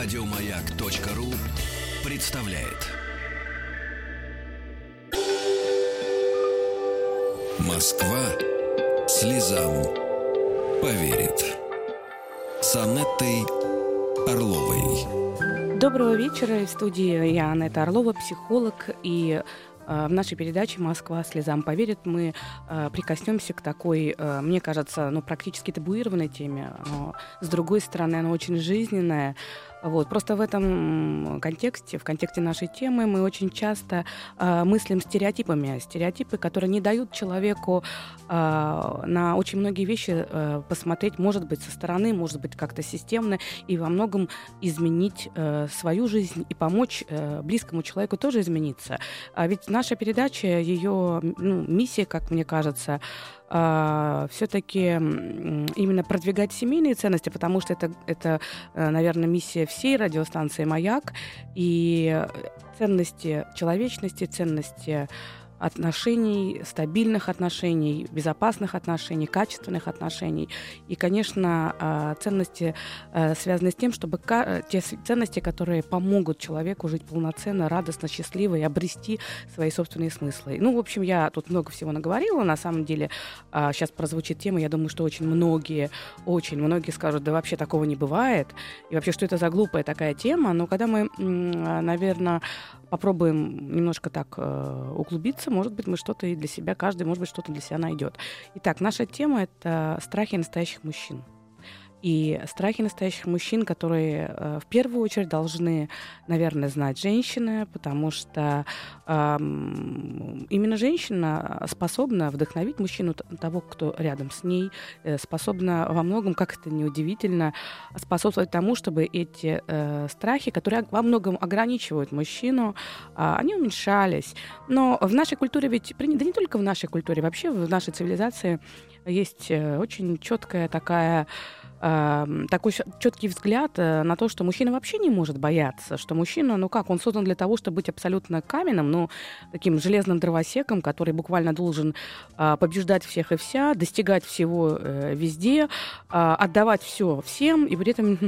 Радиомаяк.ру представляет. Москва слезам поверит. С Анеттой Орловой. Доброго вечера. В студии я, Анетта Орлова, психолог. И э, в нашей передаче «Москва слезам поверит» мы э, прикоснемся к такой, э, мне кажется, ну, практически табуированной теме. Но, с другой стороны, она очень жизненная. Вот. Просто в этом контексте, в контексте нашей темы, мы очень часто э, мыслим стереотипами. Стереотипы, которые не дают человеку э, на очень многие вещи э, посмотреть, может быть, со стороны, может быть, как-то системно, и во многом изменить э, свою жизнь и помочь э, близкому человеку тоже измениться. А ведь наша передача, ее ну, миссия, как мне кажется, э, все-таки именно продвигать семейные ценности, потому что это, это, э, наверное, миссия всей радиостанции «Маяк». И ценности человечности, ценности отношений, стабильных отношений, безопасных отношений, качественных отношений. И, конечно, а, ценности э, связаны с тем, чтобы те ценности, которые помогут человеку жить полноценно, радостно, счастливо и обрести свои собственные смыслы. Ну, в общем, я тут много всего наговорила. На самом деле, сейчас а, прозвучит тема, я думаю, что очень многие, очень многие скажут, да вообще такого не бывает. И вообще, что это за глупая такая тема. Но когда мы, а, наверное, попробуем немножко так э, углубиться, может быть, мы что-то и для себя, каждый, может быть, что-то для себя найдет. Итак, наша тема — это страхи настоящих мужчин и страхи настоящих мужчин, которые э, в первую очередь должны, наверное, знать женщины, потому что э, именно женщина способна вдохновить мужчину того, кто рядом с ней, э, способна во многом, как это неудивительно, способствовать тому, чтобы эти э, страхи, которые во многом ограничивают мужчину, э, они уменьшались. Но в нашей культуре ведь, да не только в нашей культуре, вообще в нашей цивилизации есть э, очень четкая такая такой четкий взгляд э, на то, что мужчина вообще не может бояться, что мужчина, ну как, он создан для того, чтобы быть абсолютно каменным, ну, таким железным дровосеком, который буквально должен а, побеждать всех и вся, достигать всего э, везде, а, отдавать все всем и при этом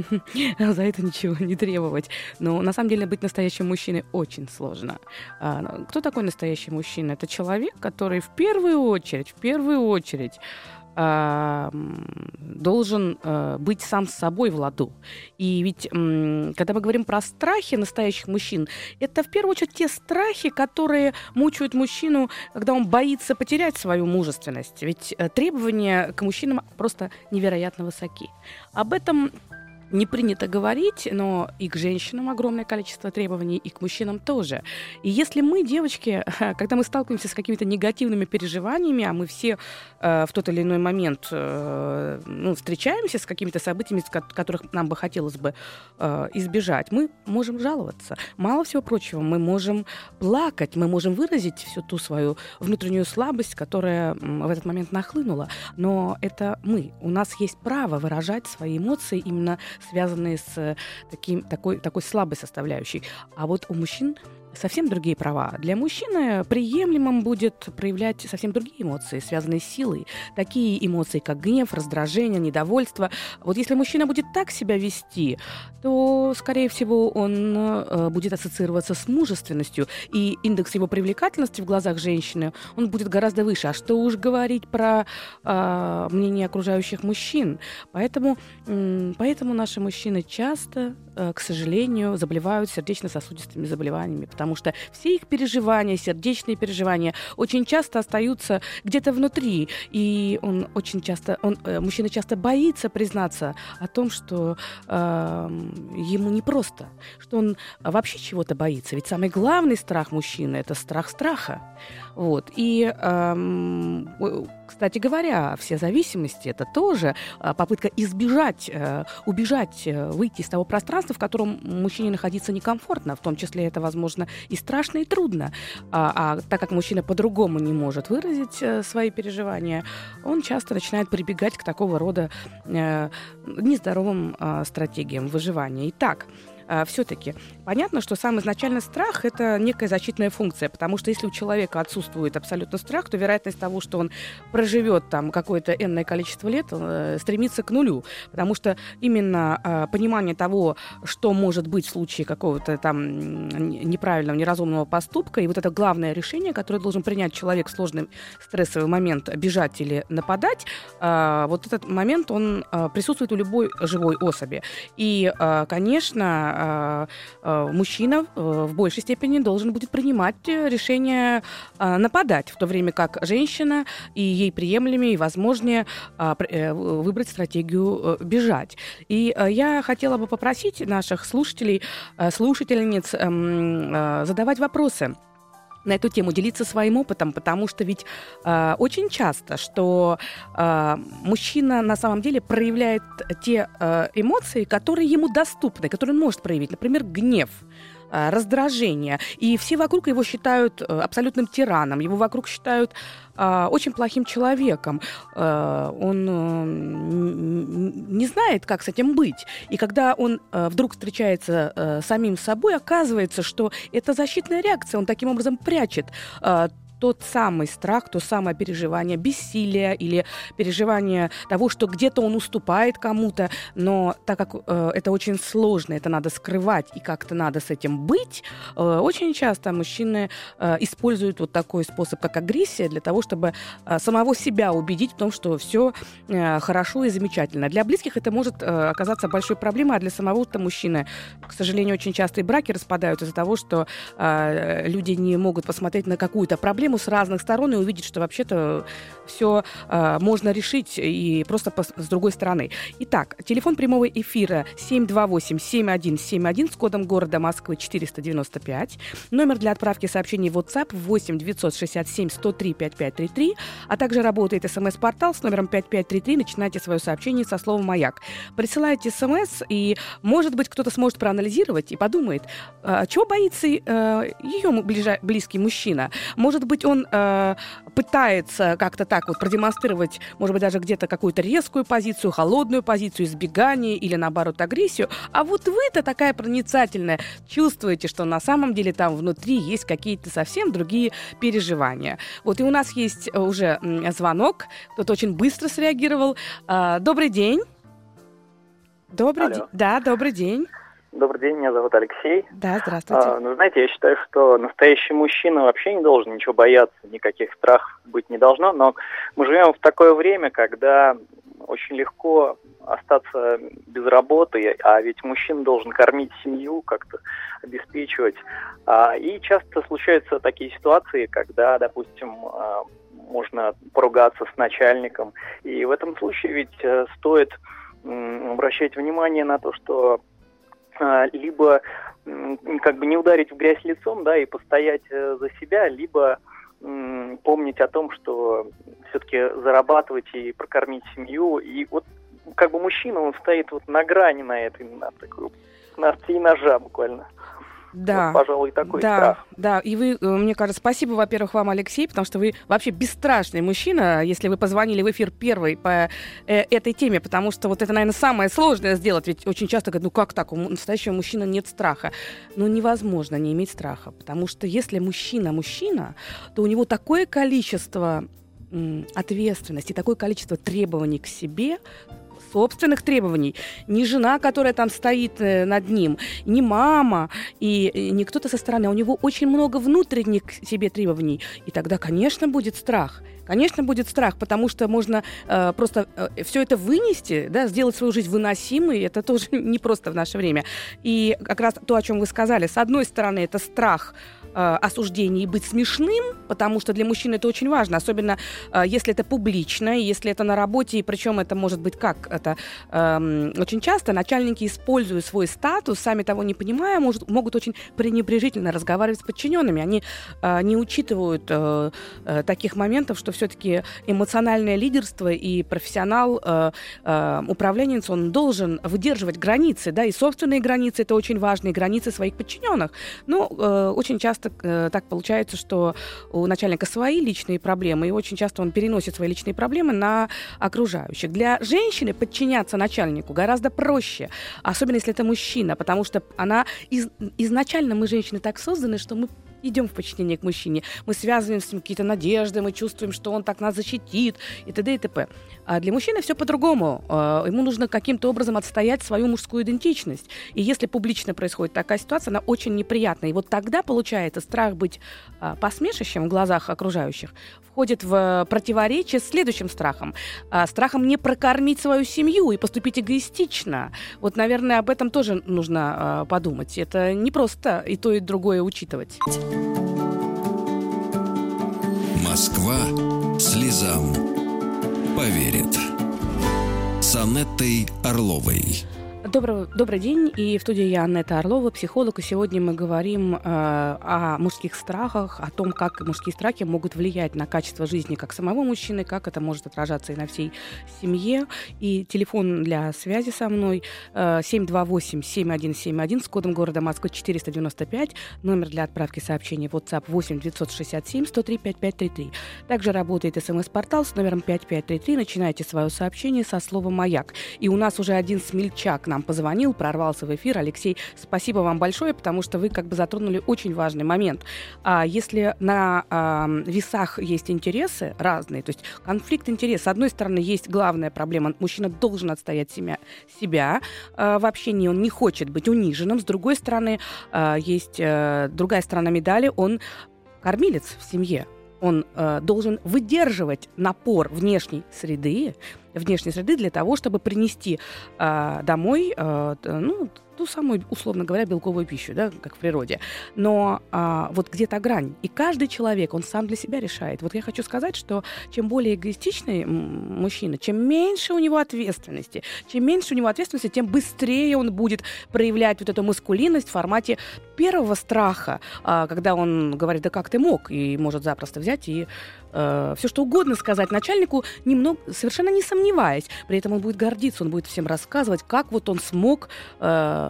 за это ничего не требовать. Но на самом деле быть настоящим мужчиной очень сложно. А, кто такой настоящий мужчина? Это человек, который в первую очередь, в первую очередь должен э, быть сам с собой в ладу. И ведь, когда мы говорим про страхи настоящих мужчин, это в первую очередь те страхи, которые мучают мужчину, когда он боится потерять свою мужественность. Ведь э, требования к мужчинам просто невероятно высоки. Об этом не принято говорить, но и к женщинам огромное количество требований, и к мужчинам тоже. И если мы, девочки, когда мы сталкиваемся с какими-то негативными переживаниями, а мы все э, в тот или иной момент э, ну, встречаемся с какими-то событиями, которых нам бы хотелось бы э, избежать, мы можем жаловаться. Мало всего прочего, мы можем плакать, мы можем выразить всю ту свою внутреннюю слабость, которая в этот момент нахлынула. Но это мы. У нас есть право выражать свои эмоции именно связанные с э, таким, такой, такой слабой составляющей. А вот у мужчин совсем другие права. Для мужчины приемлемым будет проявлять совсем другие эмоции, связанные с силой. Такие эмоции, как гнев, раздражение, недовольство. Вот если мужчина будет так себя вести, то, скорее всего, он э, будет ассоциироваться с мужественностью, и индекс его привлекательности в глазах женщины, он будет гораздо выше. А что уж говорить про э, мнение окружающих мужчин. Поэтому, э, поэтому наши мужчины часто, э, к сожалению, заболевают сердечно-сосудистыми заболеваниями, потому что все их переживания, сердечные переживания очень часто остаются где-то внутри. И он очень часто, он, э, мужчина часто боится признаться о том, что э, ему непросто, что он вообще чего-то боится. Ведь самый главный страх мужчины – это страх страха. Вот. И, эм, кстати говоря, все зависимости это тоже э, попытка избежать, э, убежать, э, выйти из того пространства, в котором мужчине находиться некомфортно. В том числе это, возможно, и страшно, и трудно. А, а так как мужчина по-другому не может выразить свои переживания, он часто начинает прибегать к такого рода нездоровым стратегиям выживания. Итак, все-таки понятно, что сам изначально страх это некая защитная функция, потому что если у человека отсутствует абсолютно страх, то вероятность того, что он проживет там какое-то энное количество лет, э, стремится к нулю, потому что именно э, понимание того, что может быть в случае какого-то там неправильного, неразумного поступка, и вот это главное решение, которое должен принять человек в сложный стрессовый момент, бежать или нападать, э, вот этот момент, он присутствует у любой живой особи. И, конечно, э, э, мужчина э, в большей степени должен будет принимать решение э, нападать, в то время как женщина и ей приемлемее и возможнее э, э, выбрать стратегию э, бежать. И э, я хотела бы попросить наших слушателей, э, слушательниц э, задавать вопросы на эту тему, делиться своим опытом, потому что ведь э, очень часто, что э, мужчина на самом деле проявляет те э, эмоции, которые ему доступны, которые он может проявить, например, гнев Э, раздражение. И все вокруг его считают э, абсолютным тираном, его вокруг считают очень плохим человеком. Он не знает, как с этим быть. И когда он вдруг встречается с самим собой, оказывается, что это защитная реакция. Он таким образом прячет тот самый страх, то самое переживание бессилия или переживание того, что где-то он уступает кому-то, но так как э, это очень сложно, это надо скрывать и как-то надо с этим быть, э, очень часто мужчины э, используют вот такой способ, как агрессия, для того, чтобы э, самого себя убедить в том, что все э, хорошо и замечательно. Для близких это может э, оказаться большой проблемой, а для самого-то мужчины, к сожалению, очень часто и браки распадаются из-за того, что э, люди не могут посмотреть на какую-то проблему, проблему с разных сторон и увидеть, что вообще-то все э, можно решить и просто по, с другой стороны. Итак, телефон прямого эфира 728-7171 с кодом города Москвы 495. Номер для отправки сообщений в WhatsApp 8 967 103 5533, а также работает смс-портал с номером 5533. Начинайте свое сообщение со словом «Маяк». Присылайте смс, и, может быть, кто-то сможет проанализировать и подумает, э, чего боится э, ее близкий мужчина. Может быть, быть, он э, пытается как-то так вот продемонстрировать, может быть, даже где-то какую-то резкую позицию, холодную позицию, избегание или, наоборот, агрессию. А вот вы-то такая проницательная, чувствуете, что на самом деле там внутри есть какие-то совсем другие переживания. Вот и у нас есть э, уже звонок, кто-то очень быстро среагировал. Э, добрый день. Добрый день. Да, добрый день. Добрый день, меня зовут Алексей. Да, здравствуйте. А, ну, знаете, я считаю, что настоящий мужчина вообще не должен ничего бояться, никаких страхов быть не должно, но мы живем в такое время, когда очень легко остаться без работы, а ведь мужчина должен кормить семью, как-то обеспечивать. А, и часто случаются такие ситуации, когда, допустим, а, можно поругаться с начальником. И в этом случае ведь э, стоит обращать внимание на то, что либо как бы не ударить в грязь лицом, да, и постоять э, за себя, либо помнить о том, что все-таки зарабатывать и прокормить семью. И вот как бы мужчина, он стоит вот на грани на этой, на такой, на острие ножа буквально. Да. Вот, пожалуй, такой да, страх. Да, и вы, э, мне кажется, спасибо, во-первых, вам, Алексей, потому что вы вообще бесстрашный мужчина, если вы позвонили в эфир первый по э, этой теме, потому что вот это, наверное, самое сложное сделать, ведь очень часто говорят, ну как так, у настоящего мужчины нет страха. Ну невозможно не иметь страха, потому что если мужчина мужчина, то у него такое количество ответственности, такое количество требований к себе, собственных требований. Не жена, которая там стоит э, над ним, не мама, и не кто-то со стороны. А у него очень много внутренних себе требований. И тогда, конечно, будет страх. Конечно, будет страх, потому что можно э, просто э, все это вынести, да, сделать свою жизнь выносимой. Это тоже не просто в наше время. И как раз то, о чем вы сказали, с одной стороны, это страх э, осуждения и быть смешным, потому что для мужчин это очень важно, особенно э, если это публично, если это на работе, и причем это может быть как это э, очень часто начальники используют свой статус, сами того не понимая, может, могут очень пренебрежительно разговаривать с подчиненными, они э, не учитывают э, э, таких моментов, что все-таки эмоциональное лидерство и профессионал э, э, управленец он должен выдерживать границы, да, и собственные границы это очень важные границы своих подчиненных, но э, очень часто часто э, так получается, что у начальника свои личные проблемы, и очень часто он переносит свои личные проблемы на окружающих. Для женщины подчиняться начальнику гораздо проще, особенно если это мужчина, потому что она из, изначально мы женщины так созданы, что мы идем в подчинение к мужчине. Мы связываем с ним какие-то надежды, мы чувствуем, что он так нас защитит и т.д. и т.п. А для мужчины все по-другому. А, ему нужно каким-то образом отстоять свою мужскую идентичность. И если публично происходит такая ситуация, она очень неприятная. И вот тогда, получается, страх быть а, посмешищем в глазах окружающих входит в противоречие с следующим страхом. Страхом не прокормить свою семью и поступить эгоистично. Вот, наверное, об этом тоже нужно подумать. Это не просто и то, и другое учитывать. Москва слезам поверит. С Анеттой Орловой. Добрый, добрый день, и в студии я Анетта Орлова, психолог, и сегодня мы говорим э, о мужских страхах, о том, как мужские страхи могут влиять на качество жизни как самого мужчины, как это может отражаться и на всей семье. И телефон для связи со мной э, 728-7171 с кодом города Москвы 495, номер для отправки сообщений WhatsApp 8 967 103 5533. Также работает смс-портал с номером 5533, начинайте свое сообщение со слова «Маяк». И у нас уже один смельчак нам позвонил, прорвался в эфир. Алексей, спасибо вам большое, потому что вы как бы затронули очень важный момент. А если на а, весах есть интересы разные, то есть конфликт интересов, с одной стороны, есть главная проблема, мужчина должен отстоять себя, себя а, в общении, он не хочет быть униженным, с другой стороны, а, есть а, другая сторона медали, он кормилец в семье, он э, должен выдерживать напор внешней среды, внешней среды для того, чтобы принести э, домой э, ну, ту самую, условно говоря, белковую пищу, да, как в природе. Но а, вот где-то грань. И каждый человек, он сам для себя решает. Вот я хочу сказать, что чем более эгоистичный мужчина, чем меньше у него ответственности, чем меньше у него ответственности, тем быстрее он будет проявлять вот эту маскулинность в формате первого страха, а, когда он говорит, да как ты мог, и может запросто взять и э, все что угодно сказать начальнику, немного, совершенно не сомневаясь. При этом он будет гордиться, он будет всем рассказывать, как вот он смог э,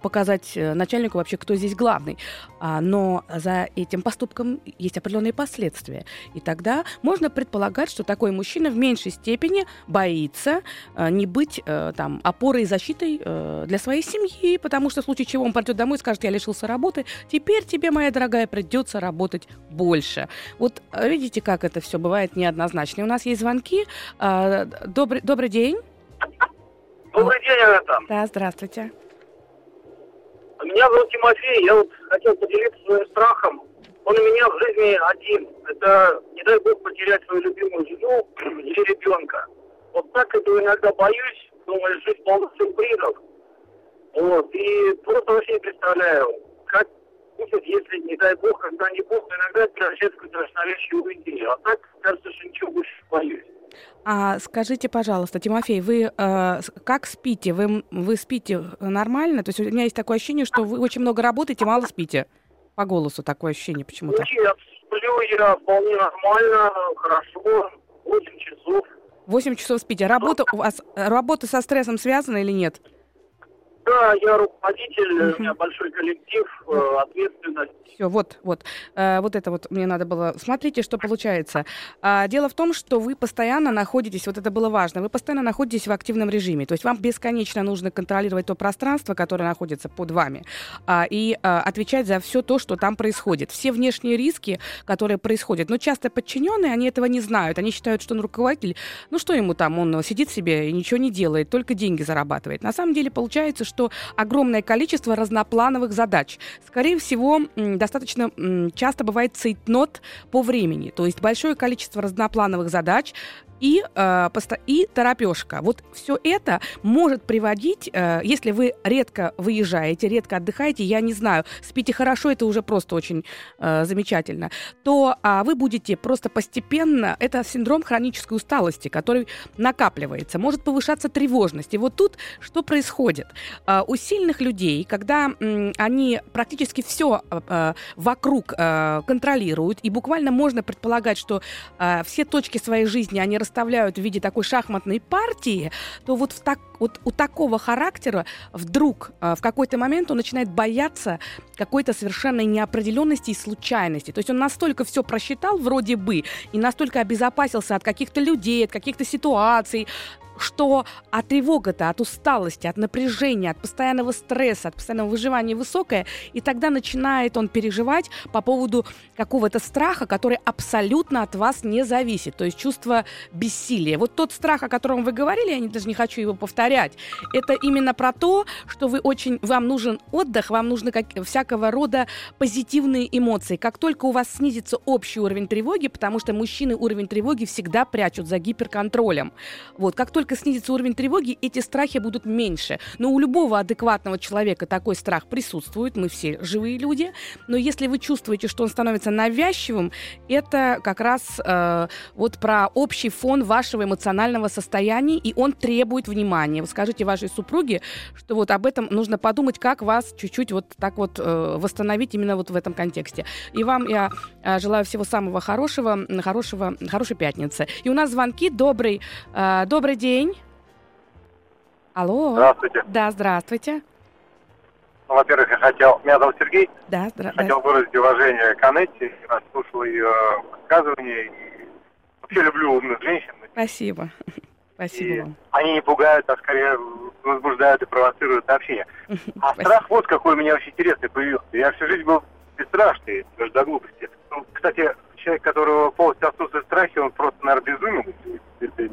показать э, начальнику вообще, кто здесь главный. А, но за этим поступком есть определенные последствия. И тогда можно предполагать, что такой мужчина в меньшей степени боится э, не быть э, там опорой и защитой э, для своей семьи, потому что в случае чего он придет домой и скажет, я лишился работы, теперь тебе, моя дорогая, придется работать больше. Вот э, видите, как это все бывает неоднозначно. И у нас есть звонки. А, добрый, добрый день. Добрый день, Анетта. Да, здравствуйте. Меня зовут Тимофей. Я вот хотел поделиться своим страхом. Он у меня в жизни один. Это, не дай бог, потерять свою любимую жену или ребенка. Вот так этого иногда боюсь. Думаю, жизнь полна сюрпризов. Вот. И просто вообще не представляю, как будет, если, не дай бог, когда-нибудь, иногда превращается в навязчивую идею. А так, кажется, что ничего больше боюсь. А скажите, пожалуйста, Тимофей, вы э, как спите? Вы, вы спите нормально? То есть у меня есть такое ощущение, что вы очень много работаете, мало спите. По голосу такое ощущение почему-то. Нет, сплю я вполне нормально, хорошо, 8 часов. 8 часов спите. Работа у вас работа со стрессом связана или нет? Да, я руководитель, угу. у меня большой коллектив, э, ответственность. Все, вот, вот. Э, вот это вот мне надо было. Смотрите, что получается. А, дело в том, что вы постоянно находитесь, вот это было важно, вы постоянно находитесь в активном режиме. То есть вам бесконечно нужно контролировать то пространство, которое находится под вами, а, и а, отвечать за все то, что там происходит. Все внешние риски, которые происходят. Но часто подчиненные, они этого не знают. Они считают, что он руководитель, ну что ему там, он сидит себе и ничего не делает, только деньги зарабатывает. На самом деле получается, что огромное количество разноплановых задач. Скорее всего, достаточно часто бывает цейтнот по времени, то есть большое количество разноплановых задач, и, э, и торопежка. Вот все это может приводить, э, если вы редко выезжаете, редко отдыхаете, я не знаю, спите хорошо, это уже просто очень э, замечательно, то э, вы будете просто постепенно, это синдром хронической усталости, который накапливается, может повышаться тревожность. И вот тут что происходит? Э, у сильных людей, когда э, они практически все э, вокруг э, контролируют, и буквально можно предполагать, что э, все точки своей жизни они расставляют выставляют в виде такой шахматной партии, то вот, в так, вот у такого характера вдруг э, в какой-то момент он начинает бояться какой-то совершенной неопределенности и случайности. То есть он настолько все просчитал вроде бы и настолько обезопасился от каких-то людей, от каких-то ситуаций, что от тревога-то, от усталости, от напряжения, от постоянного стресса, от постоянного выживания высокая, и тогда начинает он переживать по поводу какого-то страха, который абсолютно от вас не зависит, то есть чувство бессилия. Вот тот страх, о котором вы говорили, я даже не хочу его повторять, это именно про то, что вы очень, вам нужен отдых, вам нужны как, всякого рода позитивные эмоции. Как только у вас снизится общий уровень тревоги, потому что мужчины уровень тревоги всегда прячут за гиперконтролем. Вот, как только только снизится уровень тревоги, эти страхи будут меньше. Но у любого адекватного человека такой страх присутствует, мы все живые люди. Но если вы чувствуете, что он становится навязчивым, это как раз э, вот про общий фон вашего эмоционального состояния, и он требует внимания. Вы скажите вашей супруге, что вот об этом нужно подумать, как вас чуть-чуть вот так вот э, восстановить именно вот в этом контексте. И вам я э, желаю всего самого хорошего, хорошего, хорошей пятницы. И у нас звонки. Добрый, э, добрый день день. Алло. Здравствуйте. Да, здравствуйте. Ну, во-первых, я хотел... Меня зовут Сергей. Да, здравствуйте. Хотел выразить уважение к Анетте. Я слушал ее высказывания. И вообще люблю умных женщин. Спасибо. Спасибо и вам. Они не пугают, а скорее возбуждают и провоцируют общение. А страх вот какой у меня очень интересный появился. Я всю жизнь был бесстрашный, даже до глупости. Ну, кстати, человек, которого полностью отсутствует страхи, он просто, наверное, безумен. Это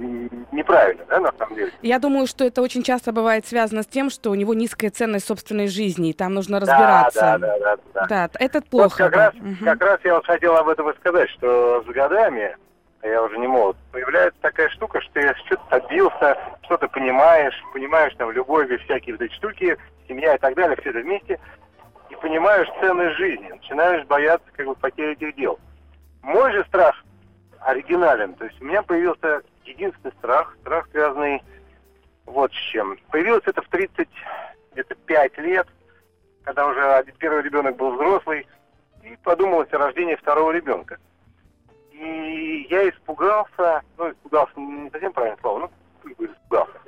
неправильно, да, на самом деле? Я думаю, что это очень часто бывает связано с тем, что у него низкая ценность собственной жизни, и там нужно разбираться. Да, да, да. Да, да. да это плохо. Вот как, да. раз, угу. как раз я вот хотел об этом и сказать, что с годами, я уже не молод, появляется такая штука, что ты что-то добился, что-то понимаешь, понимаешь там любовь и всякие вот эти штуки, семья и так далее, все это вместе, и понимаешь ценность жизни, начинаешь бояться как бы потери этих дел. Мой же страх оригинален. То есть у меня появился единственный страх, страх, связанный вот с чем. Появился это в 30, где-то 5 лет, когда уже первый ребенок был взрослый, и подумалось о рождении второго ребенка. И я испугался, ну, испугался не совсем правильное слово, ну, испугался.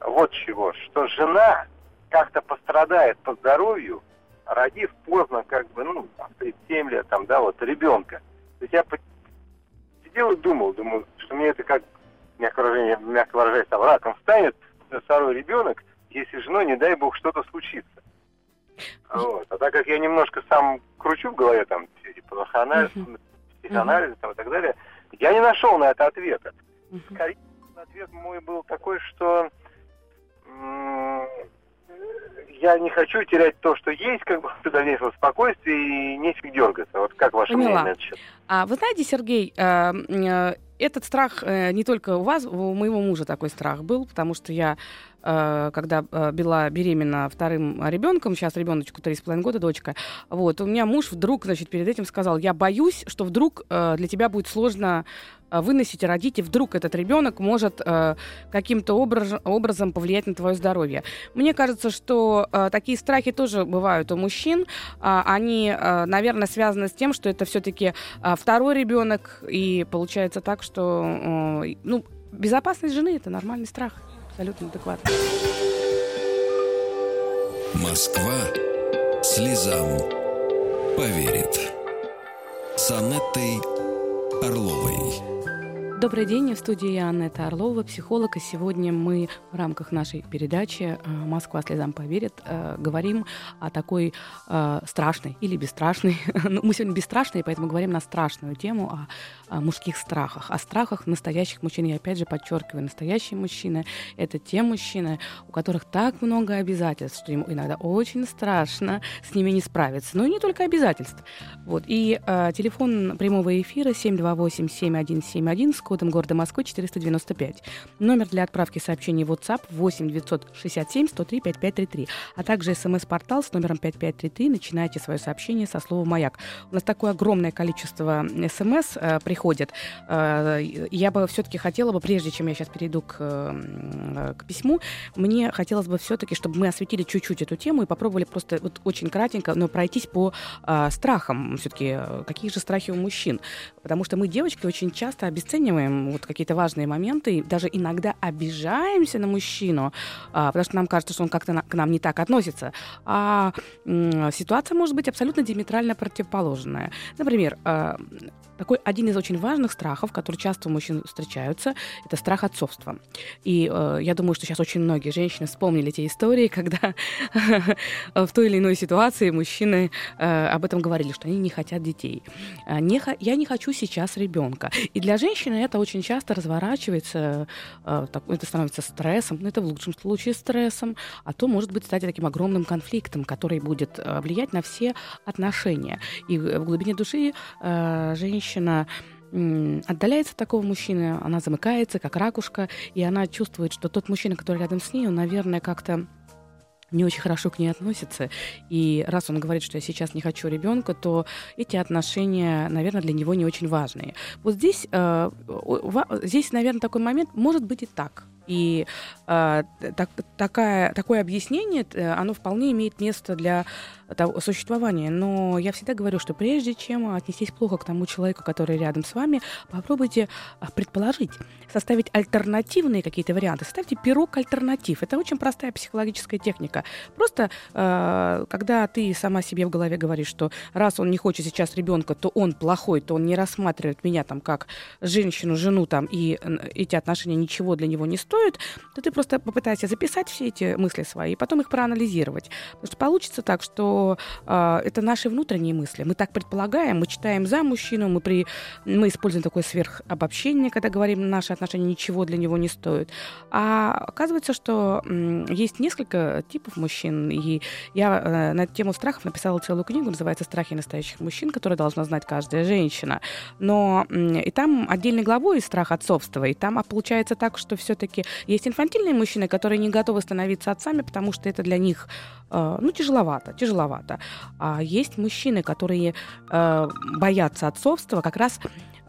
Вот чего, что жена как-то пострадает по здоровью, родив поздно, как бы, ну, 37 лет, там, да, вот, ребенка. То есть я сидел и думал, думал, что мне это как, мягко выражаясь, мягко выражаясь, там, раком встанет второй ребенок, если с женой, не дай бог, что-то случится. Вот. А так как я немножко сам кручу в голове там психоанализ, психоанализ там, и так далее, я не нашел на это ответа. Скорее, ответ мой был такой, что я не хочу терять то, что есть, как бы до дальнейшего спокойствия и нефиг дергаться. Вот как ваше Поняла. мнение на этот счет? А вы знаете, Сергей, э, э, этот страх э, не только у вас, у моего мужа такой страх был, потому что я Э, когда э, была беременна вторым ребенком, сейчас ребеночку 3,5 года, дочка, вот, у меня муж вдруг, значит, перед этим сказал, я боюсь, что вдруг э, для тебя будет сложно выносить и родить, и вдруг этот ребенок может э, каким-то образ, образом повлиять на твое здоровье. Мне кажется, что э, такие страхи тоже бывают у мужчин. Э, они, э, наверное, связаны с тем, что это все-таки э, второй ребенок, и получается так, что э, ну, безопасность жены это нормальный страх абсолютно адекватно. Москва слезам поверит. С Анеттой Орловой. Добрый день, в студии Анетта Орлова, психолог, и сегодня мы в рамках нашей передачи э, «Москва слезам поверит» э, говорим о такой э, страшной или бесстрашной, ну, мы сегодня бесстрашные, поэтому говорим на страшную тему, о, мужских страхах, о страхах настоящих мужчин. Я опять же подчеркиваю, настоящие мужчины — это те мужчины, у которых так много обязательств, что ему иногда очень страшно с ними не справиться. Но и не только обязательств. Вот. И телефон прямого эфира 728-7171 с кодом города Москвы 495. Номер для отправки сообщений в WhatsApp 8 967 103 5533. А также смс-портал с номером 5533. Начинайте свое сообщение со слова «Маяк». У нас такое огромное количество смс э, приходит. Э, я бы все-таки хотела бы, прежде чем я сейчас перейду к, э, к письму, мне хотелось бы все-таки, чтобы мы осветили чуть-чуть эту тему и попробовали просто вот очень кратенько, но пройтись по э, страхам. Все-таки какие же страхи у мужчин? Потому что мы, девочки, очень часто обесцениваем игнорируем вот какие-то важные моменты, и даже иногда обижаемся на мужчину, а, потому что нам кажется, что он как-то на, к нам не так относится. А м, ситуация может быть абсолютно диаметрально противоположная. Например, а, такой один из очень важных страхов, который часто у мужчин встречаются, это страх отцовства. И э, я думаю, что сейчас очень многие женщины вспомнили те истории, когда в той или иной ситуации мужчины э, об этом говорили, что они не хотят детей. А, не, я не хочу сейчас ребенка. И для женщины это очень часто разворачивается, э, это становится стрессом, ну, это в лучшем случае стрессом, а то может быть стать таким огромным конфликтом, который будет э, влиять на все отношения. И в глубине души э, женщина отдаляется от такого мужчины, она замыкается, как ракушка, и она чувствует, что тот мужчина, который рядом с ней, он, наверное, как-то не очень хорошо к ней относится. И раз он говорит, что я сейчас не хочу ребенка, то эти отношения, наверное, для него не очень важные. Вот здесь, э, здесь, наверное, такой момент может быть и так. И э, так, такая, такое объяснение, э, оно вполне имеет место для того, существования. Но я всегда говорю, что прежде чем отнестись плохо к тому человеку, который рядом с вами, попробуйте а, предположить, составить альтернативные какие-то варианты. Составьте пирог альтернатив. Это очень простая психологическая техника. Просто э, когда ты сама себе в голове говоришь, что раз он не хочет сейчас ребенка, то он плохой, то он не рассматривает меня там как женщину, жену там, и эти отношения ничего для него не стоят, стоит, то ты просто попытайся записать все эти мысли свои и потом их проанализировать. Потому что получится так, что э, это наши внутренние мысли. Мы так предполагаем, мы читаем за мужчину, мы, при, мы используем такое сверхобобщение, когда говорим, наши отношения ничего для него не стоят. А оказывается, что м, есть несколько типов мужчин. И я э, на тему страхов написала целую книгу, называется «Страхи настоящих мужчин», которую должна знать каждая женщина. Но м, и там отдельной главой страх отцовства. И там а, получается так, что все-таки есть инфантильные мужчины, которые не готовы становиться отцами, потому что это для них э, ну, тяжеловато, тяжеловато. А есть мужчины, которые э, боятся отцовства как раз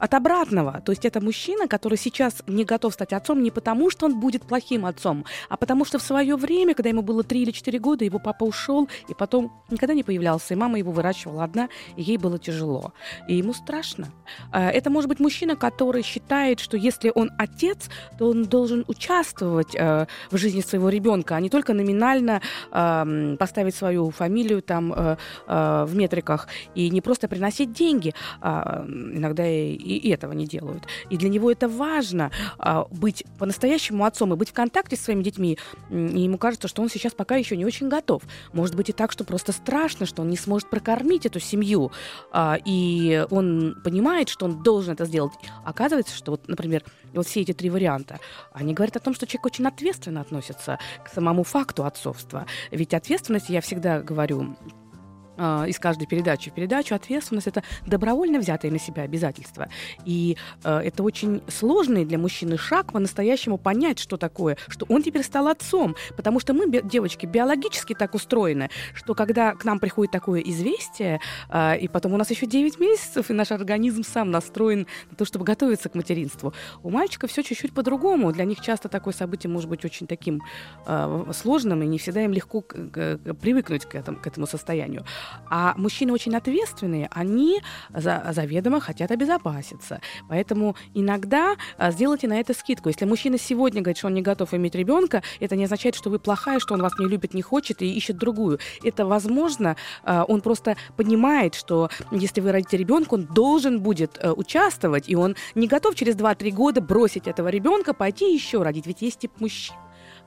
от обратного. То есть это мужчина, который сейчас не готов стать отцом не потому, что он будет плохим отцом, а потому что в свое время, когда ему было 3 или 4 года, его папа ушел, и потом никогда не появлялся, и мама его выращивала одна, и ей было тяжело. И ему страшно. А, это может быть мужчина, который считает, что если он отец, то он должен участвовать э, в жизни своего ребенка, а не только номинально поставить свою фамилию там э, э, в метриках и не просто приносить деньги. А, иногда и и этого не делают. И для него это важно а, быть по-настоящему отцом и быть в контакте с своими детьми. И ему кажется, что он сейчас пока еще не очень готов. Может быть и так, что просто страшно, что он не сможет прокормить эту семью. А, и он понимает, что он должен это сделать. Оказывается, что вот, например, вот все эти три варианта, они говорят о том, что человек очень ответственно относится к самому факту отцовства. Ведь ответственность, я всегда говорю, а, из каждой передачи в передачу ответственность это добровольно взятые на себя обязательства. И э, это очень сложный для мужчины шаг по-настоящему понять, что такое, что он теперь стал отцом. Потому что мы, девочки, биологически так устроены, что когда к нам приходит такое известие, э, и потом у нас еще 9 месяцев, и наш организм сам настроен на то, чтобы готовиться к материнству, у мальчика все чуть-чуть по-другому. Для них часто такое событие может быть очень таким э, сложным, и не всегда им легко к, к, привыкнуть к этому, к этому состоянию. А мужчины очень ответственные, они за, заведомо хотят обезопаситься. Поэтому иногда а, сделайте на это скидку. Если мужчина сегодня говорит, что он не готов иметь ребенка, это не означает, что вы плохая, что он вас не любит, не хочет и ищет другую. Это возможно, а, он просто понимает, что если вы родите ребенка, он должен будет а, участвовать, и он не готов через 2-3 года бросить этого ребенка, пойти еще родить. Ведь есть тип мужчин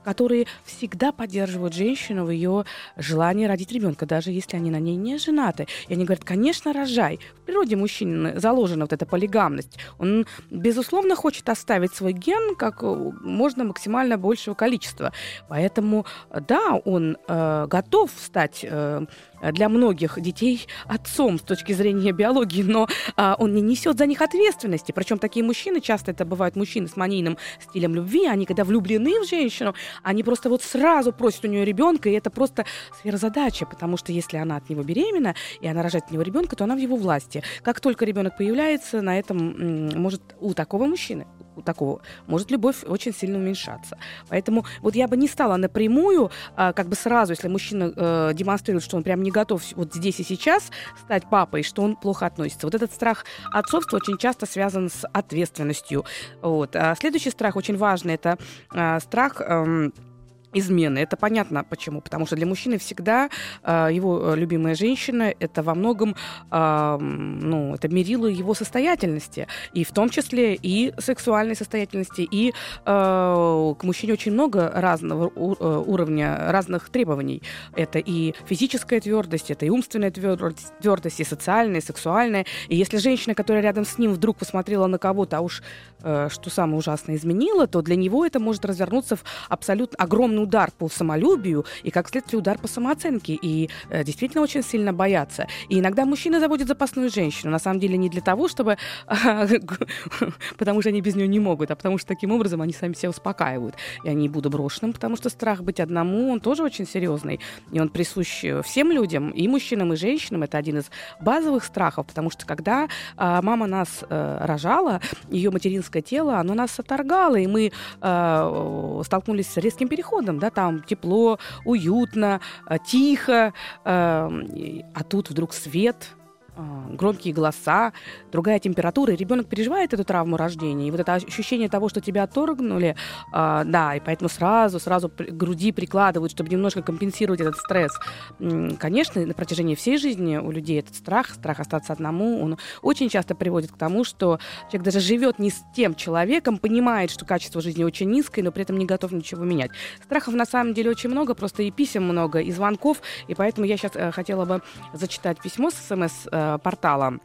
которые всегда поддерживают женщину в ее желании родить ребенка, даже если они на ней не женаты. И они говорят, конечно, рожай. В природе мужчины заложена вот эта полигамность. Он, безусловно, хочет оставить свой ген как можно максимально большего количества. Поэтому, да, он э, готов стать э, для многих детей отцом с точки зрения биологии, но а, он не несет за них ответственности. Причем такие мужчины, часто это бывают мужчины с манийным стилем любви, они когда влюблены в женщину, они просто вот сразу просят у нее ребенка, и это просто сверхзадача, потому что если она от него беременна, и она рожает от него ребенка, то она в его власти. Как только ребенок появляется, на этом может у такого мужчины такого, может любовь очень сильно уменьшаться. Поэтому вот я бы не стала напрямую, а, как бы сразу, если мужчина э, демонстрирует, что он прям не готов вот здесь и сейчас стать папой, что он плохо относится. Вот этот страх отцовства очень часто связан с ответственностью. Вот. А следующий страх очень важный, это э, страх... Э, измены. Это понятно почему. Потому что для мужчины всегда э, его любимая женщина это во многом э, ну, это мерило его состоятельности. И в том числе и сексуальной состоятельности. И э, к мужчине очень много разного уровня, разных требований. Это и физическая твердость, это и умственная твердость, твердость и социальная, и сексуальная. И если женщина, которая рядом с ним вдруг посмотрела на кого-то, а уж э, что самое ужасное изменила, то для него это может развернуться в абсолютно огромный удар по самолюбию и, как следствие, удар по самооценке. И э, действительно очень сильно боятся. И иногда мужчина заводит запасную женщину. На самом деле не для того, чтобы... потому что они без нее не могут, а потому что таким образом они сами себя успокаивают. Я не буду брошенным, потому что страх быть одному, он тоже очень серьезный. И он присущ всем людям, и мужчинам, и женщинам. Это один из базовых страхов, потому что когда а, мама нас э, рожала, ее материнское тело, оно нас отторгало, и мы э, столкнулись с резким переходом да, там тепло, уютно, э, тихо, эм, а тут вдруг свет, громкие голоса, другая температура, и ребенок переживает эту травму рождения, и вот это ощущение того, что тебя отторгнули, э, да, и поэтому сразу, сразу груди прикладывают, чтобы немножко компенсировать этот стресс. Конечно, на протяжении всей жизни у людей этот страх, страх остаться одному, он очень часто приводит к тому, что человек даже живет не с тем человеком, понимает, что качество жизни очень низкое, но при этом не готов ничего менять. Страхов на самом деле очень много, просто и писем много, и звонков, и поэтому я сейчас э, хотела бы зачитать письмо с смс э, портала.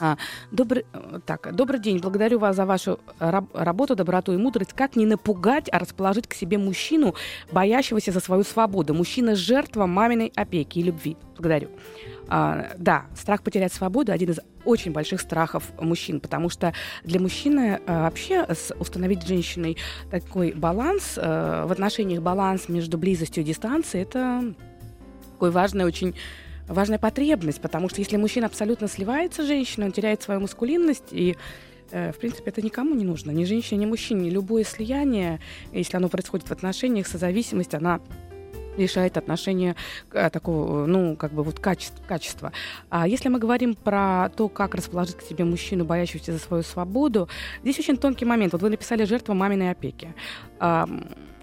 А, добрый, так, добрый день. Благодарю вас за вашу раб, работу, доброту и мудрость. Как не напугать, а расположить к себе мужчину, боящегося за свою свободу? Мужчина – жертва маминой опеки и любви. Благодарю. А, да, страх потерять свободу – один из очень больших страхов мужчин, потому что для мужчины а, вообще установить с женщиной такой баланс, а, в отношениях баланс между близостью и дистанцией – это такой важный очень важная потребность, потому что если мужчина абсолютно сливается с женщиной, он теряет свою маскулинность и э, в принципе, это никому не нужно, ни женщине, ни мужчине. Любое слияние, если оно происходит в отношениях, созависимость, она лишает отношения э, такого, ну, как бы вот качества. качества. А если мы говорим про то, как расположить к себе мужчину, боящегося за свою свободу, здесь очень тонкий момент. Вот вы написали «жертва маминой опеки».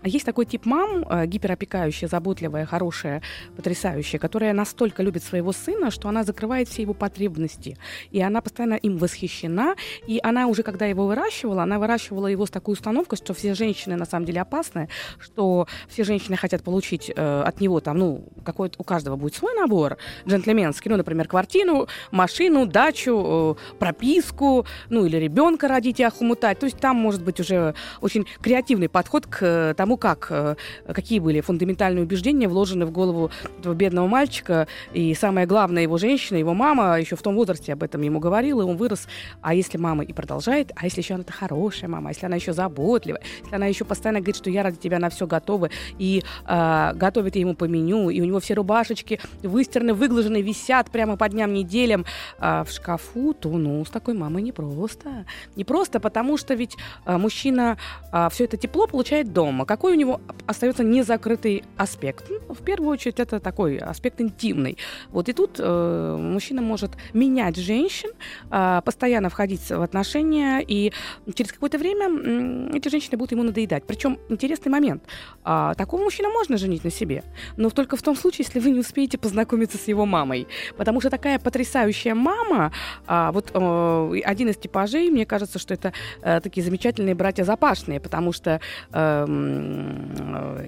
Есть такой тип мам, э, гиперопекающая, заботливая, хорошая, потрясающая, которая настолько любит своего сына, что она закрывает все его потребности. И она постоянно им восхищена. И она уже, когда его выращивала, она выращивала его с такой установкой, что все женщины на самом деле опасны, что все женщины хотят получить э, от него там, ну, какой у каждого будет свой набор джентльменский, ну, например, квартиру, машину, дачу, э, прописку, ну, или ребенка родить и охмутать. То есть там может быть уже очень креативный подход к э, как, э, какие были фундаментальные убеждения вложены в голову этого бедного мальчика. И самое главное, его женщина, его мама еще в том возрасте об этом ему говорила, и он вырос. А если мама и продолжает, а если еще она-то хорошая мама, а если она еще заботливая, если она еще постоянно говорит, что я ради тебя на все готова, и э, готовит ему по меню, и у него все рубашечки выстираны, выглажены, висят прямо по дням, неделям э, в шкафу, то, ну, с такой мамой непросто. Не просто, потому что ведь э, мужчина э, все это тепло получает дома. Какой какой у него остается незакрытый аспект? Ну, в первую очередь это такой аспект интимный. Вот и тут э, мужчина может менять женщин, э, постоянно входить в отношения, и через какое-то время э, эти женщины будут ему надоедать. Причем интересный момент. Э, такого мужчину можно женить на себе, но только в том случае, если вы не успеете познакомиться с его мамой. Потому что такая потрясающая мама, э, вот э, один из типажей, мне кажется, что это э, такие замечательные братья Запашные, потому что э,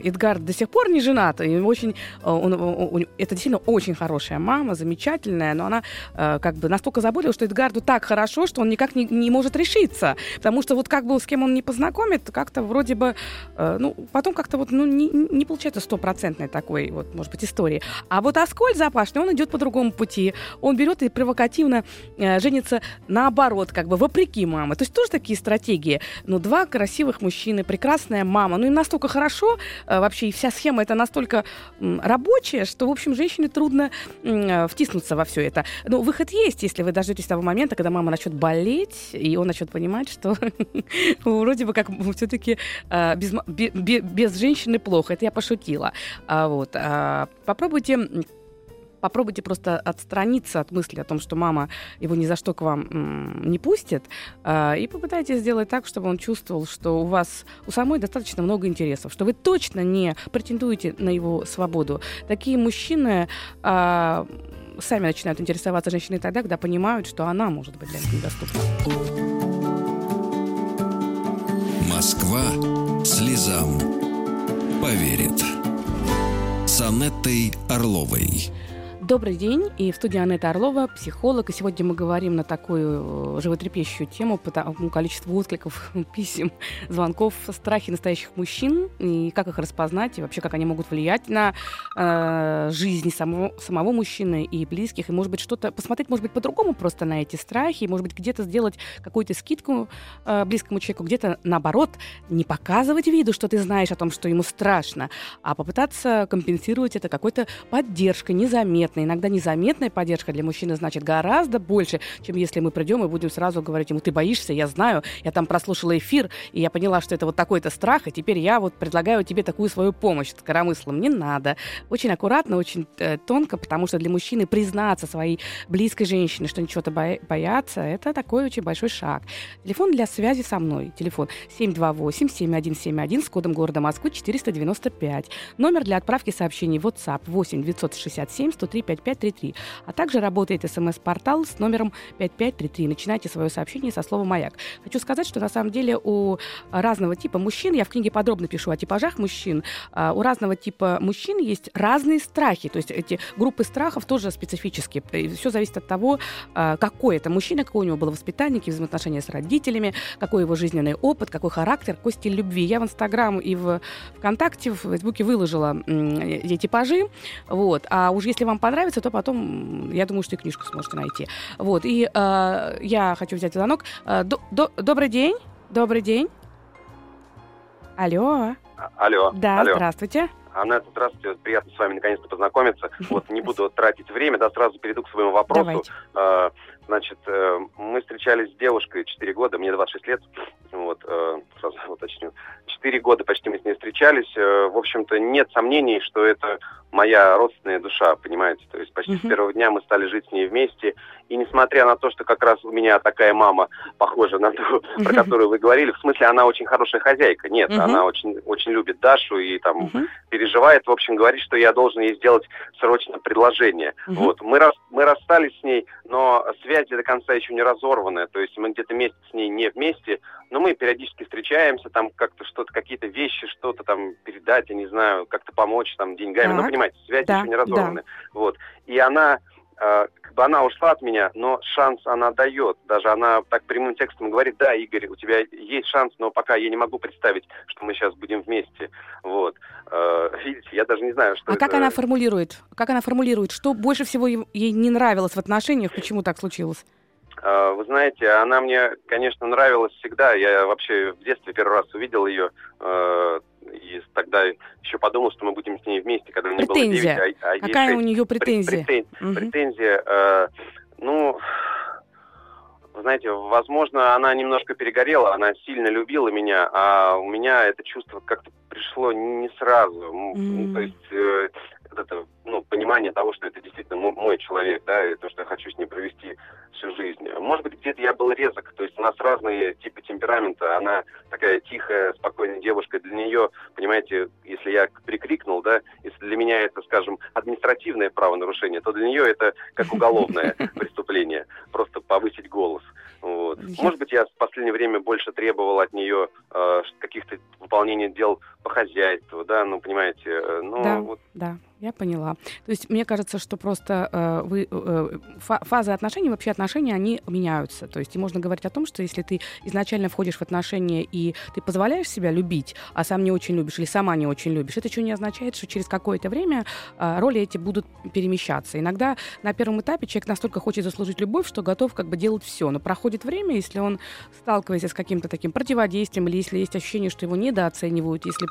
Эдгар до сих пор не женат, и очень, э, он, он, это действительно очень хорошая мама, замечательная, но она э, как бы настолько заботилась, что Эдгарду так хорошо, что он никак не, не может решиться, потому что вот как бы с кем он не познакомит, как-то вроде бы, э, ну, потом как-то вот, ну, не, не получается стопроцентной такой вот, может быть, истории. А вот Аскольд Запашный, он идет по другому пути, он берет и провокативно женится наоборот, как бы вопреки мамы. То есть тоже такие стратегии. Ну, два красивых мужчины, прекрасная мама, ну и настолько хорошо, э, вообще и вся схема это настолько рабочая, что, в общем, женщине трудно э, втиснуться во все это. Но выход есть, если вы дождетесь того момента, когда мама начнет болеть, и он начнет понимать, что вроде бы как все-таки без, без женщины плохо. Это я пошутила. А вот. А попробуйте попробуйте просто отстраниться от мысли о том, что мама его ни за что к вам не пустит, э, и попытайтесь сделать так, чтобы он чувствовал, что у вас у самой достаточно много интересов, что вы точно не претендуете на его свободу. Такие мужчины э, сами начинают интересоваться женщиной тогда, когда понимают, что она может быть для них недоступна. Москва слезам поверит. С Анеттой Орловой. Добрый день, и в студии Анетта Орлова, психолог, и сегодня мы говорим на такую э, животрепещущую тему по тому количеству откликов, писем, звонков, страхи настоящих мужчин, и как их распознать, и вообще как они могут влиять на э, жизнь самого, самого мужчины и близких, и может быть что-то, посмотреть, может быть, по-другому просто на эти страхи, может быть, где-то сделать какую-то скидку э, близкому человеку, где-то, наоборот, не показывать виду, что ты знаешь о том, что ему страшно, а попытаться компенсировать это какой-то поддержкой, незаметной, понятно. Иногда незаметная поддержка для мужчины значит гораздо больше, чем если мы придем и будем сразу говорить ему, ты боишься, я знаю, я там прослушала эфир, и я поняла, что это вот такой-то страх, и теперь я вот предлагаю тебе такую свою помощь с коромыслом. Не надо. Очень аккуратно, очень э, тонко, потому что для мужчины признаться своей близкой женщине, что ничего-то боя- бояться, это такой очень большой шаг. Телефон для связи со мной. Телефон 728-7171 с кодом города Москвы 495. Номер для отправки сообщений WhatsApp 8 967 103 5533. А также работает смс-портал с номером 5533. Начинайте свое сообщение со слова «Маяк». Хочу сказать, что на самом деле у разного типа мужчин, я в книге подробно пишу о типажах мужчин, а, у разного типа мужчин есть разные страхи. То есть эти группы страхов тоже специфические. Все зависит от того, а, какой это мужчина, какое у него было воспитание, какие взаимоотношения с родителями, какой его жизненный опыт, какой характер, какой стиль любви. Я в Инстаграм и в ВКонтакте, в Фейсбуке выложила эти типажи. Вот. А уж если вам понравилось, понравится, то потом, я думаю, что и книжку сможете найти. Вот, и э, я хочу взять звонок. Э, до, до, добрый день, добрый день. Алло. Алло. Да, Алло. здравствуйте. Анна, здравствуйте. Приятно с вами наконец-то познакомиться. Вот не буду тратить время, да, сразу перейду к своему вопросу. Давайте. Э, значит, э, мы встречались с девушкой 4 года, мне 26 лет, вот, э, сразу уточню. 4 года почти мы с ней встречались. В общем-то, нет сомнений, что это моя родственная душа, понимаете? То есть почти uh-huh. с первого дня мы стали жить с ней вместе. И несмотря на то, что как раз у меня такая мама похожа на ту, uh-huh. про которую вы говорили, в смысле, она очень хорошая хозяйка. Нет, uh-huh. она очень, очень любит Дашу и там uh-huh. переживает, в общем, говорит, что я должен ей сделать срочно предложение. Uh-huh. Вот. Мы, рас, мы расстались с ней, но связь до конца еще не разорванная. То есть мы где-то месяц с ней не вместе, но мы периодически встречаемся, там как-то что-то, какие-то вещи, что-то там передать, я не знаю, как-то помочь там деньгами. Ну, понимаете, связь да, еще не разорваны. Да. Вот. И она, как бы она ушла от меня, но шанс она дает. Даже она так прямым текстом говорит, да, Игорь, у тебя есть шанс, но пока я не могу представить, что мы сейчас будем вместе. Вот. Э, видите, я даже не знаю, что А это... как она формулирует? Как она формулирует? Что больше всего ей не нравилось в отношениях? Почему так случилось? Э, вы знаете, она мне, конечно, нравилась всегда. Я вообще в детстве первый раз увидел ее. И тогда еще подумал, что мы будем с ней вместе, когда мне претензия. было 9, а, а Какая 6. у нее претензия? Претен... Угу. Претензия, э, ну, знаете, возможно, она немножко перегорела, она сильно любила меня, а у меня это чувство как-то пришло не сразу. Mm. То есть э, это понимание того, что это действительно мой человек, да, и то, что я хочу с ним провести всю жизнь. Может быть, где-то я был резок, то есть у нас разные типы темперамента, она такая тихая, спокойная девушка, для нее, понимаете, если я прикрикнул, да, если для меня это, скажем, административное правонарушение, то для нее это как уголовное преступление, просто повысить голос. Вот. Может быть, я в последнее время больше требовал от нее э, каких-то выполнения дел по хозяйству, да, ну, понимаете, э, ну, да, вот. Да, я поняла. То есть мне кажется, что просто э, вы, э, фазы отношений, вообще отношения, они меняются. То есть и можно говорить о том, что если ты изначально входишь в отношения и ты позволяешь себя любить, а сам не очень любишь или сама не очень любишь, это еще не означает, что через какое-то время э, роли эти будут перемещаться. Иногда на первом этапе человек настолько хочет заслужить любовь, что готов как бы делать все. Но проходит время, если он сталкивается с каким-то таким противодействием или если есть ощущение, что его недооценивают, если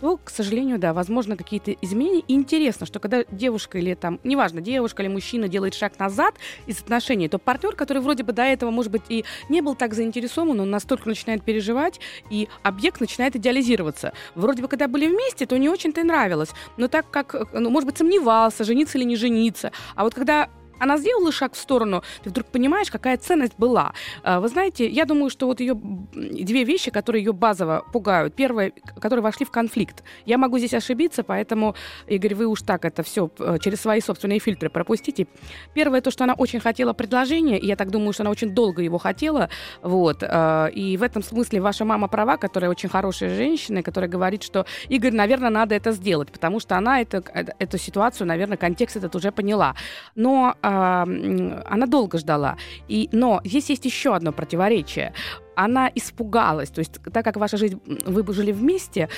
то, к сожалению, да, возможно, какие-то изменения. И интересно, что когда девушка или там, неважно, девушка или мужчина делает шаг назад из отношений, то партнер, который вроде бы до этого, может быть, и не был так заинтересован, он настолько начинает переживать, и объект начинает идеализироваться. Вроде бы, когда были вместе, то не очень-то и нравилось. Но так как, ну, может быть, сомневался, жениться или не жениться. А вот когда она сделала шаг в сторону, ты вдруг понимаешь, какая ценность была. А, вы знаете, я думаю, что вот ее две вещи, которые ее базово пугают. Первое, которые вошли в конфликт. Я могу здесь ошибиться, поэтому, Игорь, вы уж так это все э, через свои собственные фильтры пропустите. Первое, то, что она очень хотела предложение, и я так думаю, что она очень долго его хотела. Вот. А, и в этом смысле ваша мама права, которая очень хорошая женщина, которая говорит, что, Игорь, наверное, надо это сделать, потому что она это, э, эту ситуацию, наверное, контекст этот уже поняла. Но а, она долго ждала. И, но здесь есть еще одно противоречие она испугалась. То есть, так как ваша жизнь, вы жили вместе,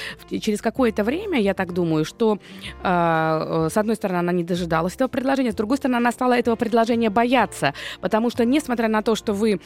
через какое-то время, я так думаю, что э, с одной стороны она не дожидалась этого предложения, с другой стороны она стала этого предложения бояться, потому что, несмотря на то, что вы а,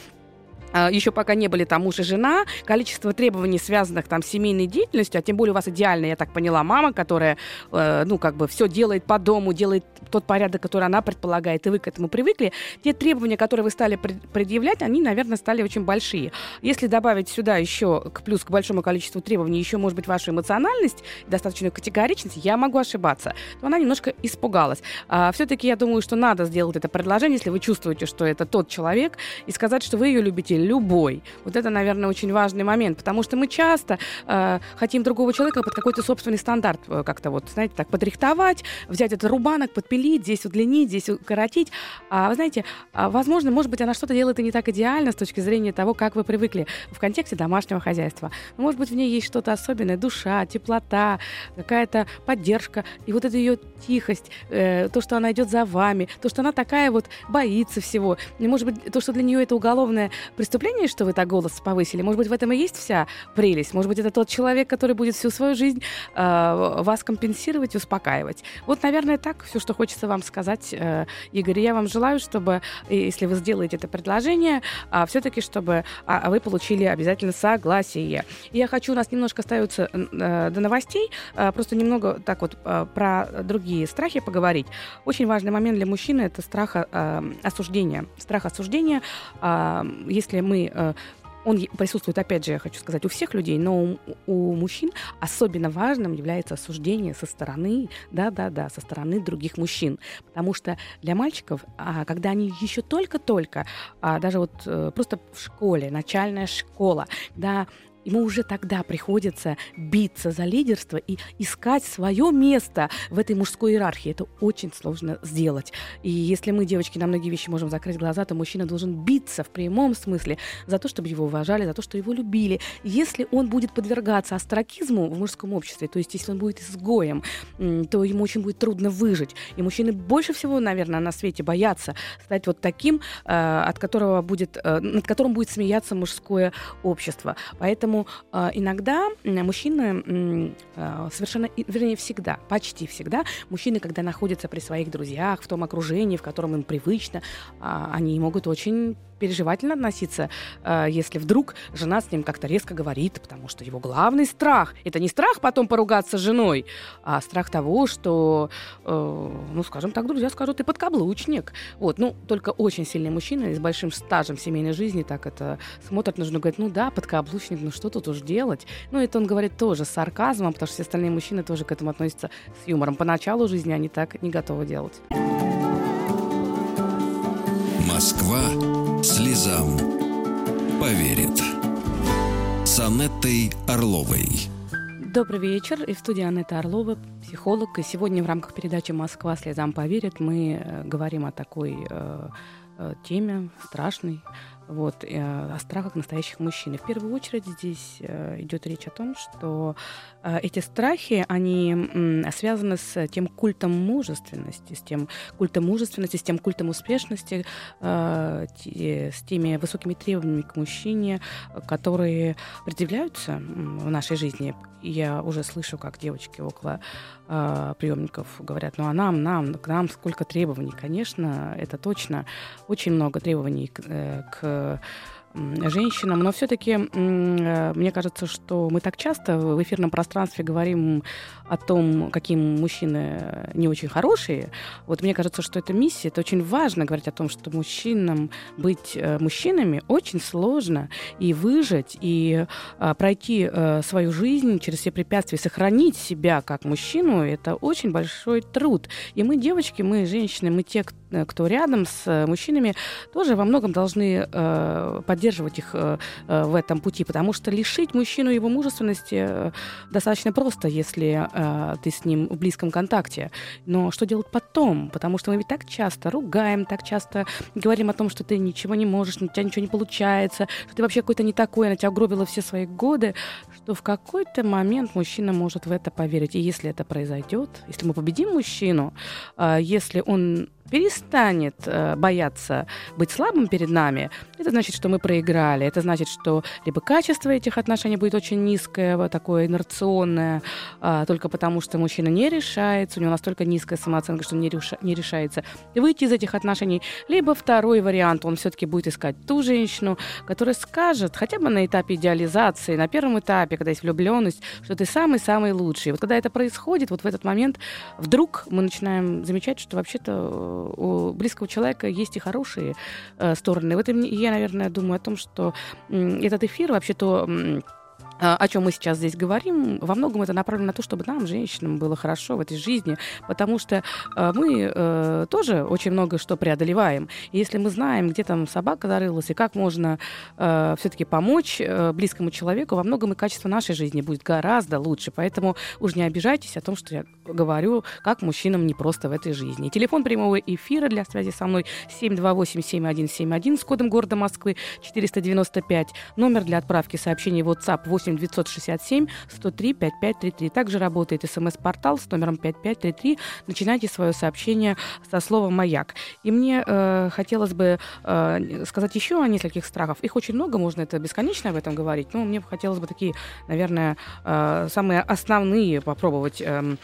еще пока не были там муж и жена, количество требований, связанных там с семейной деятельностью, а тем более у вас идеальная, я так поняла, мама, которая, э, ну, как бы все делает по дому, делает тот порядок, который она предполагает, и вы к этому привыкли, те требования, которые вы стали предъявлять, они, наверное, стали очень большие. Если добавить сюда еще, к плюс к большому количеству требований, еще, может быть, вашу эмоциональность, достаточную категоричность, я могу ошибаться, то она немножко испугалась. А, все-таки я думаю, что надо сделать это предложение, если вы чувствуете, что это тот человек, и сказать, что вы ее любите любой. Вот это, наверное, очень важный момент, потому что мы часто э, хотим другого человека под какой-то собственный стандарт э, как-то вот, знаете, так подрихтовать, взять этот рубанок, подпилить, здесь удлинить, здесь укоротить. А вы знаете, а, возможно, может быть, она что-то делает и не так идеально с точки зрения того, как вы привыкли в контексте домашнего хозяйства. Может быть, в ней есть что-то особенное, душа, теплота, какая-то поддержка, и вот эта ее тихость, э, то, что она идет за вами, то, что она такая вот боится всего, и, может быть, то, что для нее это уголовное преступление, что вы так голос повысили? Может быть, в этом и есть вся прелесть? Может быть, это тот человек, который будет всю свою жизнь э, вас компенсировать успокаивать? Вот, наверное, так все, что хочется вам сказать, э, Игорь. Я вам желаю, чтобы, если вы сделаете это предложение, э, все-таки, чтобы э, вы получили обязательно согласие. И я хочу, у нас немножко остается э, до новостей, э, просто немного так вот э, про другие страхи поговорить. Очень важный момент для мужчины – это страх э, осуждения. Страх осуждения, э, если если мы э, он присутствует, опять же, я хочу сказать, у всех людей, но у, у мужчин особенно важным является осуждение со стороны, да-да-да, со стороны других мужчин. Потому что для мальчиков, а, когда они еще только-только, а, даже вот э, просто в школе, начальная школа, да, ему уже тогда приходится биться за лидерство и искать свое место в этой мужской иерархии. Это очень сложно сделать. И если мы, девочки, на многие вещи можем закрыть глаза, то мужчина должен биться в прямом смысле за то, чтобы его уважали, за то, что его любили. Если он будет подвергаться астракизму в мужском обществе, то есть если он будет изгоем, то ему очень будет трудно выжить. И мужчины больше всего, наверное, на свете боятся стать вот таким, э, от которого будет, э, над которым будет смеяться мужское общество. Поэтому Поэтому э, иногда мужчины э, совершенно, вернее, всегда, почти всегда, мужчины, когда находятся при своих друзьях, в том окружении, в котором им привычно, э, они могут очень переживательно относиться, э, если вдруг жена с ним как-то резко говорит, потому что его главный страх – это не страх потом поругаться с женой, а страх того, что, э, ну, скажем так, друзья скажут, ты подкаблучник. Вот, ну, только очень сильный мужчина с большим стажем семейной жизни так это смотрит, нужно говорить, ну да, подкаблучник, ну что тут уж делать? Ну, это он говорит тоже с сарказмом, потому что все остальные мужчины тоже к этому относятся с юмором. Поначалу жизни они так не готовы делать. Москва слезам поверит. С Анеттой Орловой. Добрый вечер. И в студии Анетта Орлова, психолог. И сегодня в рамках передачи «Москва слезам поверит» мы э, говорим о такой э, э, теме страшной, вот, э, о страхах настоящих мужчин. В первую очередь здесь э, идет речь о том, что э, эти страхи, они связаны с тем культом мужественности, с тем культом мужественности, с тем культом успешности, с теми высокими требованиями к мужчине, которые предъявляются в нашей жизни. Я уже слышу, как девочки около э, приемников говорят, ну а нам, нам, к нам сколько требований. Конечно, это точно очень много требований к, э, к женщинам. Но все-таки э, мне кажется, что мы так часто в эфирном пространстве говорим о том, какие мужчины не очень хорошие. Вот мне кажется, что это миссия. Это очень важно говорить о том, что мужчинам быть э, мужчинами очень сложно. И выжить, и а, пройти свою жизнь через все препятствия, сохранить себя как мужчину, это очень большой труд. И мы, девочки, мы, женщины, мы те, кто рядом с мужчинами, тоже во многом должны э, поддерживать их э, в этом пути, потому что лишить мужчину его мужественности э, достаточно просто, если э, ты с ним в близком контакте. Но что делать потом? Потому что мы ведь так часто ругаем, так часто говорим о том, что ты ничего не можешь, у тебя ничего не получается, что ты вообще какой-то не такой, она тебя угробила все свои годы, что в какой-то момент мужчина может в это поверить. И если это произойдет, если мы победим мужчину, э, если он перестанет э, бояться быть слабым перед нами, это значит, что мы проиграли. Это значит, что либо качество этих отношений будет очень низкое, такое инерционное, э, только потому что мужчина не решается, у него настолько низкая самооценка, что не, реша, не решается выйти из этих отношений. Либо второй вариант, он все-таки будет искать ту женщину, которая скажет, хотя бы на этапе идеализации, на первом этапе, когда есть влюбленность, что ты самый-самый лучший. Вот когда это происходит, вот в этот момент вдруг мы начинаем замечать, что вообще-то у близкого человека есть и хорошие э, стороны. В этом я, наверное, думаю о том, что этот эфир вообще-то а, о чем мы сейчас здесь говорим, во многом это направлено на то, чтобы нам, женщинам, было хорошо в этой жизни, потому что э, мы э, тоже очень много что преодолеваем. И если мы знаем, где там собака зарылась, и как можно э, все-таки помочь э, близкому человеку, во многом и качество нашей жизни будет гораздо лучше. Поэтому уж не обижайтесь о том, что я говорю, как мужчинам не просто в этой жизни. Телефон прямого эфира для связи со мной 728-7171 с кодом города Москвы 495. Номер для отправки сообщений в WhatsApp 8 8 967 103 5533. Также работает смс-портал с номером 5533. Начинайте свое сообщение со слова «Маяк». И мне э, хотелось бы э, сказать еще о нескольких страхах. Их очень много, можно это бесконечно об этом говорить, но мне хотелось бы такие, наверное, э, самые основные попробовать э,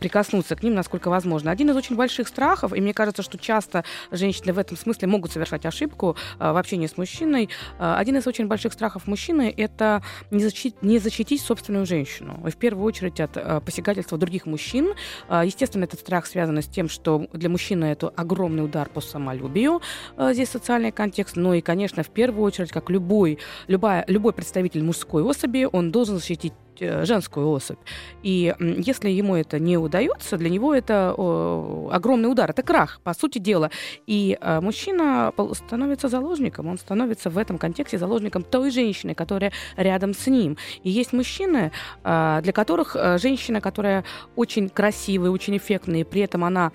прикоснуться к ним, насколько возможно. Один из очень больших страхов, и мне кажется, что часто женщины в этом смысле могут совершать ошибку э, в общении с мужчиной. Э, один из очень больших страхов мужчины – это не защитить не защитить собственную женщину. В первую очередь от э, посягательства других мужчин. Э, естественно, этот страх связан с тем, что для мужчины это огромный удар по самолюбию. Э, здесь социальный контекст. Ну и, конечно, в первую очередь, как любой, любая, любой представитель мужской особи, он должен защитить Э, женскую особь. И если ему это не удается, для него это огромный удар, это крах, по сути дела. И э, мужчина становится заложником, он становится в этом контексте заложником той женщины, которая рядом с ним. И есть мужчины, э, для которых женщина, которая очень красивая, очень эффектная, и при этом она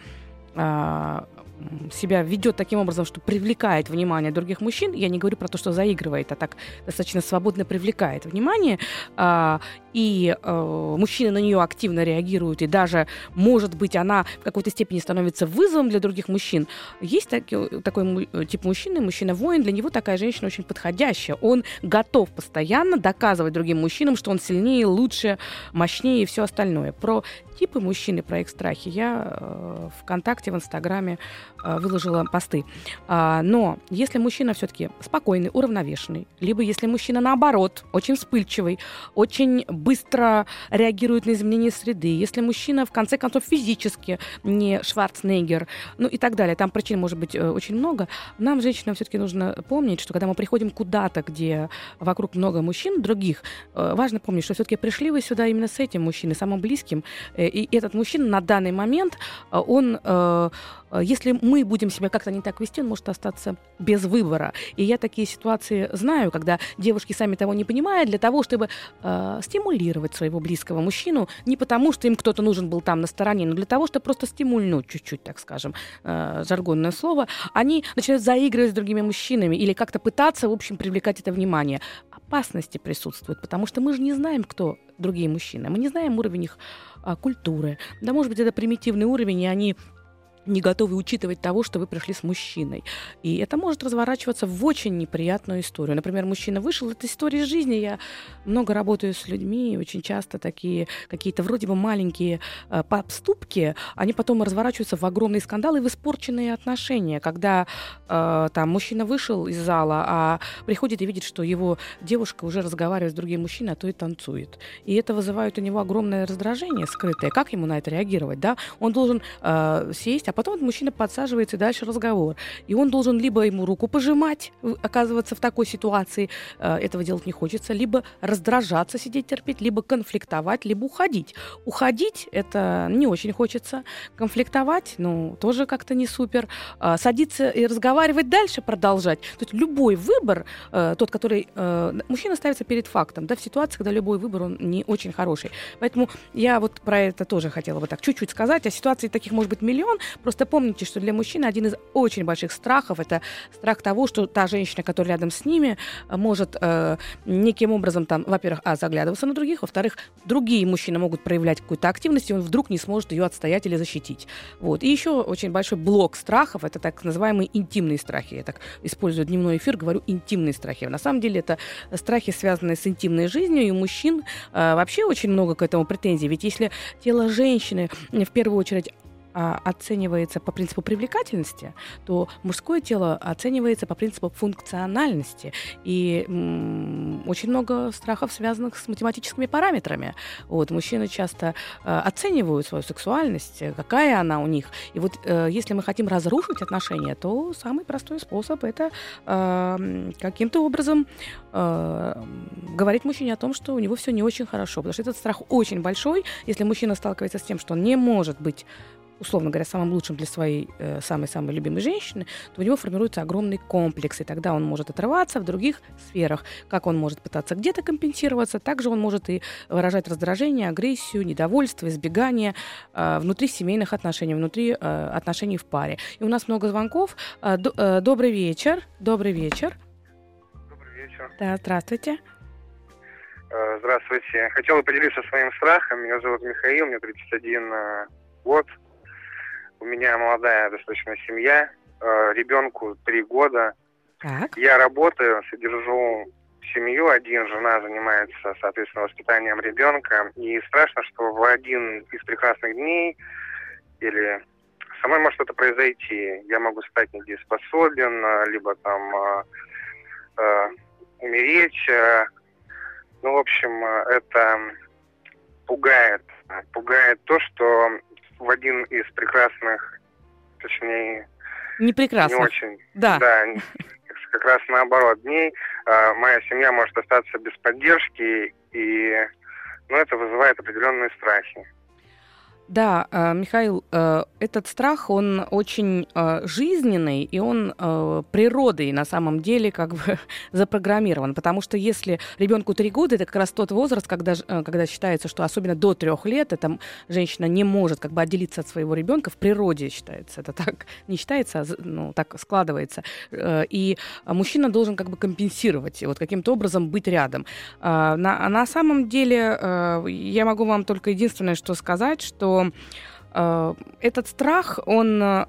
себя ведет таким образом, что привлекает внимание других мужчин, я не говорю про то, что заигрывает, а так достаточно свободно привлекает внимание, а, и а, мужчины на нее активно реагируют, и даже, может быть, она в какой-то степени становится вызовом для других мужчин. Есть таки, такой тип мужчины, мужчина-воин, для него такая женщина очень подходящая. Он готов постоянно доказывать другим мужчинам, что он сильнее, лучше, мощнее и все остальное. Про типы мужчины, про их страхи я э, ВКонтакте, в Инстаграме э, выложила посты. А, но если мужчина все-таки спокойный, уравновешенный, либо если мужчина наоборот, очень вспыльчивый, очень быстро реагирует на изменения среды, если мужчина в конце концов физически не Шварценеггер, ну и так далее, там причин может быть э, очень много, нам, женщинам, все-таки нужно помнить, что когда мы приходим куда-то, где вокруг много мужчин других, важно помнить, что все-таки пришли вы сюда именно с этим мужчиной, самым близким, и этот мужчина на данный момент, э, он, э, если мы будем себя как-то не так вести, он может остаться без выбора. И я такие ситуации знаю, когда девушки сами того не понимают, для того, чтобы стимулировать своего близкого мужчину, не потому, что им кто-то нужен был там на стороне, но для того, чтобы просто стимульнуть чуть-чуть, так скажем, жаргонное слово, они начинают заигрывать с другими мужчинами или как-то пытаться, в общем, привлекать это внимание. Опасности присутствуют, потому что мы же не знаем, кто другие мужчины. Мы не знаем уровень их а, культуры. Да, может быть, это примитивный уровень, и они не готовы учитывать того, что вы пришли с мужчиной. И это может разворачиваться в очень неприятную историю. Например, мужчина вышел, это история жизни. Я много работаю с людьми, очень часто такие какие-то вроде бы маленькие э, поступки, они потом разворачиваются в огромные скандалы и в испорченные отношения, когда э, там мужчина вышел из зала, а приходит и видит, что его девушка уже разговаривает с другим мужчиной, а то и танцует. И это вызывает у него огромное раздражение скрытое. Как ему на это реагировать? Да? Он должен э, сесть, а потом мужчина подсаживается и дальше разговор. И он должен либо ему руку пожимать, оказываться в такой ситуации, э, этого делать не хочется, либо раздражаться, сидеть терпеть, либо конфликтовать, либо уходить. Уходить это не очень хочется. Конфликтовать, ну, тоже как-то не супер. Э, садиться и разговаривать дальше, продолжать. То есть любой выбор, э, тот, который мужчина ставится перед фактом, да, в ситуации, когда любой выбор, он не очень хороший. Поэтому я вот про это тоже хотела бы так чуть-чуть сказать. А ситуаций таких может быть миллион. Просто помните, что для мужчины один из очень больших страхов это страх того, что та женщина, которая рядом с ними, может э, неким образом там, во-первых, а, заглядываться на других, во-вторых, другие мужчины могут проявлять какую-то активность, и он вдруг не сможет ее отстоять или защитить. Вот. И еще очень большой блок страхов это так называемые интимные страхи. Я так использую дневной эфир, говорю интимные страхи. На самом деле это страхи, связанные с интимной жизнью, и у мужчин э, вообще очень много к этому претензий. Ведь если тело женщины в первую очередь оценивается по принципу привлекательности, то мужское тело оценивается по принципу функциональности. И очень много страхов, связанных с математическими параметрами. Вот, мужчины часто э, оценивают свою сексуальность, какая она у них. И вот э, если мы хотим разрушить отношения, то самый простой способ это э, каким-то образом говорить мужчине о том, что у него все не очень хорошо. Потому что этот страх очень большой. Если мужчина сталкивается с тем, что он не может быть условно говоря, самым лучшим для своей э, самой-самой любимой женщины, то у него формируется огромный комплекс, и тогда он может отрываться в других сферах. Как он может пытаться где-то компенсироваться, также он может и выражать раздражение, агрессию, недовольство, избегание э, внутри семейных отношений, внутри э, отношений в паре. И у нас много звонков. До, добрый вечер. Добрый вечер. Добрый вечер. Да, здравствуйте. Здравствуйте. Хотел бы поделиться своим страхом. Меня зовут Михаил, мне 31 э, год. У меня молодая достаточно семья, э, ребенку три года. Так. Я работаю, содержу семью один, жена занимается, соответственно, воспитанием ребенка. И страшно, что в один из прекрасных дней или со мной может что-то произойти. Я могу стать недееспособен, либо там э, э, умереть. Ну, в общем, э, это пугает. Пугает то, что в один из прекрасных, точнее, не прекрасно. Не очень. Да. Да, как раз наоборот дней э, моя семья может остаться без поддержки, и ну, это вызывает определенные страхи. Да, э, Михаил, э, этот страх, он очень э, жизненный, и он природой на самом деле как бы запрограммирован. Потому что если ребенку три года, это как раз тот возраст, когда, когда считается, что особенно до трех лет эта женщина не может как бы отделиться от своего ребенка, в природе считается. Это так не считается, а ну, так складывается. И мужчина должен как бы компенсировать, вот каким-то образом быть рядом. На, на самом деле я могу вам только единственное, что сказать, что э, этот страх, он э,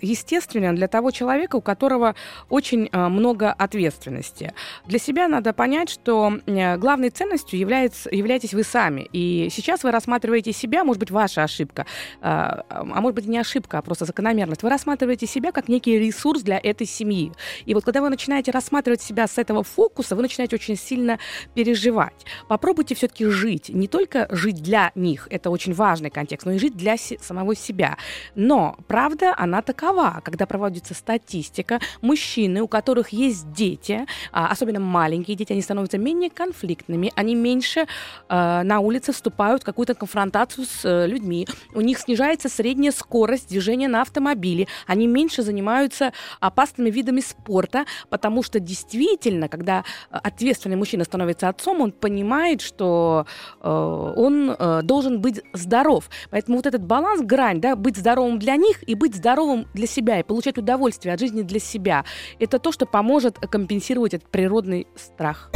естественен для того человека, у которого очень э, много ответственности. Для себя надо понять, что э, главной ценностью является, являетесь вы сами. И сейчас вы рассматриваете себя, может быть, ваша ошибка, э, а может быть, не ошибка, а просто закономерность. Вы рассматриваете себя как некий ресурс для этой семьи. И вот когда вы начинаете рассматривать себя с этого фокуса, вы начинаете очень сильно переживать. Попробуйте все-таки жить, не только жить для них, это очень важный контекст, но и жить для самого себя. Но правда, она такова. Когда проводится статистика, мужчины, у которых есть дети, а, особенно маленькие дети, они становятся менее конфликтными, они меньше э, на улице вступают в какую-то конфронтацию с э, людьми, у них снижается средняя скорость движения на автомобиле, они меньше занимаются опасными видами спорта, потому что действительно, когда ответственный мужчина становится отцом, он понимает, что э, он э, должен быть здоров. Поэтому вот этот баланс, грань, да, быть здоровым для них и быть здоровым для себя, и получать удовольствие от жизни для себя, это то, что поможет компенсировать этот природный страх.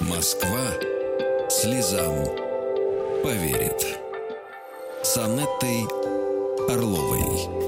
Москва слезам поверит. с Анеттой Орловой.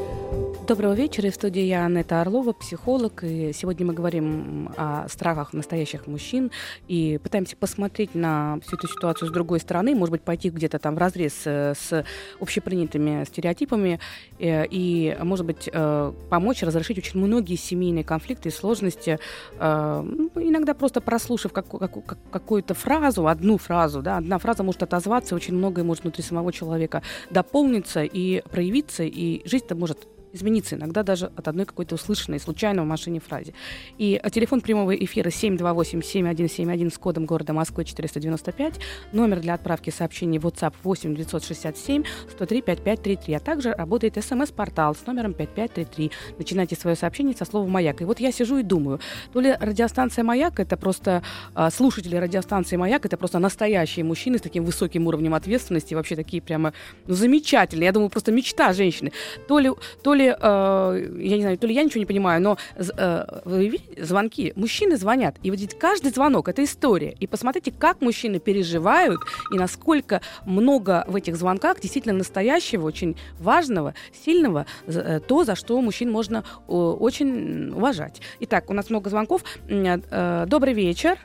Доброго вечера. В студии я Анетта Орлова, психолог. И сегодня мы говорим о страхах настоящих мужчин и пытаемся посмотреть на всю эту ситуацию с другой стороны, может быть, пойти где-то там в разрез э, с общепринятыми стереотипами э, и, может быть, э, помочь разрешить очень многие семейные конфликты и сложности, ну, иногда просто прослушав какую-то фразу, одну фразу, да, одна фраза может отозваться, очень многое может внутри самого человека дополниться и проявиться, и жизнь-то может измениться иногда даже от одной какой-то услышанной случайно в машине фразе. И э, телефон прямого эфира 728-7171 с кодом города Москвы 495, номер для отправки сообщений WhatsApp 8 967 103 5533, а также работает смс-портал с номером 5533. Начинайте свое сообщение со слова «Маяк». И вот я сижу и думаю, то ли радиостанция «Маяк» — это просто а, слушатели радиостанции «Маяк» — это просто настоящие мужчины с таким высоким уровнем ответственности, вообще такие прямо ну, замечательные. Я думаю, просто мечта женщины. То ли, то ли ли, э, я не знаю, то ли я ничего не понимаю, но э, вы видите, звонки, мужчины звонят, и вот ведь каждый звонок — это история. И посмотрите, как мужчины переживают, и насколько много в этих звонках действительно настоящего, очень важного, сильного, э, то, за что мужчин можно очень уважать. Итак, у нас много звонков. Э, добрый вечер.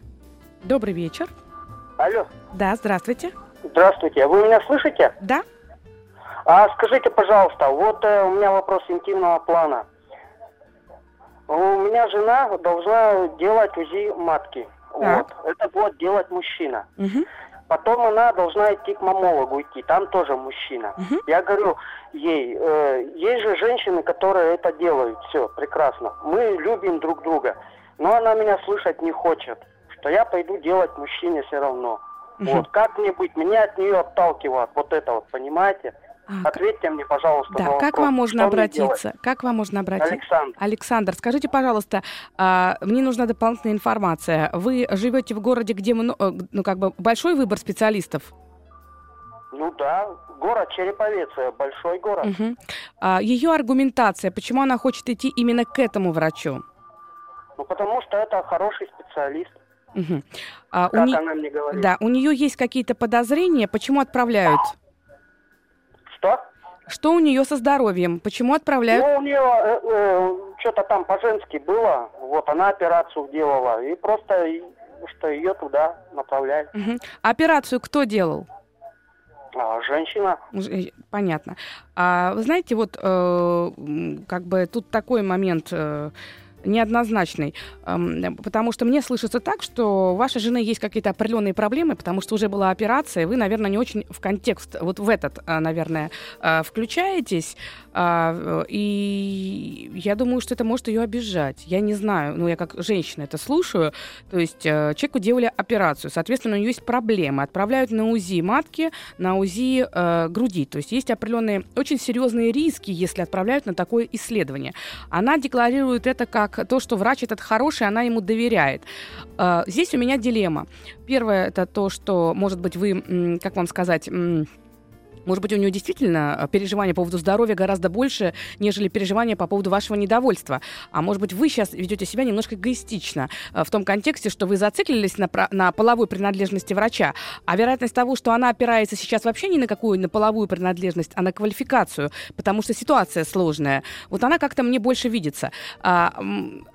Добрый вечер. Алло. Да, здравствуйте. Здравствуйте. Вы меня слышите? Да. А скажите, пожалуйста, вот э, у меня вопрос интимного плана. У меня жена должна делать УЗИ матки. Так. Вот. Это будет делать мужчина. Угу. Потом она должна идти к мамологу идти, там тоже мужчина. Угу. Я говорю ей, э, есть же женщины, которые это делают, все, прекрасно. Мы любим друг друга. Но она меня слышать не хочет, что я пойду делать мужчине все равно. Угу. Вот, как мне быть? Меня от нее отталкивают, вот это вот, понимаете? А, Ответьте мне, пожалуйста, да, на вопрос. как вам можно Что обратиться? Как вам можно обратиться? Александр. Александр, скажите, пожалуйста, а, мне нужна дополнительная информация. Вы живете в городе, где э, ну, как бы большой выбор специалистов? Ну да, город Череповец, большой город. Угу. А, ее аргументация, почему она хочет идти именно к этому врачу? Ну потому что это хороший специалист. Угу. А, как у не... она мне говорит. Да, у нее есть какие-то подозрения, почему отправляют? Что? Что у нее со здоровьем? Почему отправляют? Ну, у нее э, э, что-то там по-женски было. Вот, она операцию делала. И просто, что ее туда направляют. Угу. Операцию кто делал? А, женщина. Э, понятно. А вы знаете, вот э, как бы тут такой момент... Э, неоднозначный, потому что мне слышится так, что у вашей жены есть какие-то определенные проблемы, потому что уже была операция, вы, наверное, не очень в контекст, вот в этот, а, наверное, а, включаетесь, а, и я думаю, что это может ее обижать. Я не знаю, ну, я как женщина это слушаю, то есть человеку делали операцию, соответственно, у нее есть проблемы, отправляют на УЗИ матки, на УЗИ э, груди, то есть есть определенные очень серьезные риски, если отправляют на такое исследование. Она декларирует это как то, что врач этот хороший, она ему доверяет. А, здесь у меня дилемма. Первое это то, что, может быть, вы, как вам сказать, может быть, у нее действительно э, переживания по поводу здоровья гораздо больше, нежели переживания по поводу вашего недовольства. А может быть, вы сейчас ведете себя немножко эгоистично э, в том контексте, что вы зациклились на, на половой принадлежности врача. А вероятность того, что она опирается сейчас вообще не на какую на половую принадлежность, а на квалификацию, потому что ситуация сложная, вот она как-то мне больше видится. А,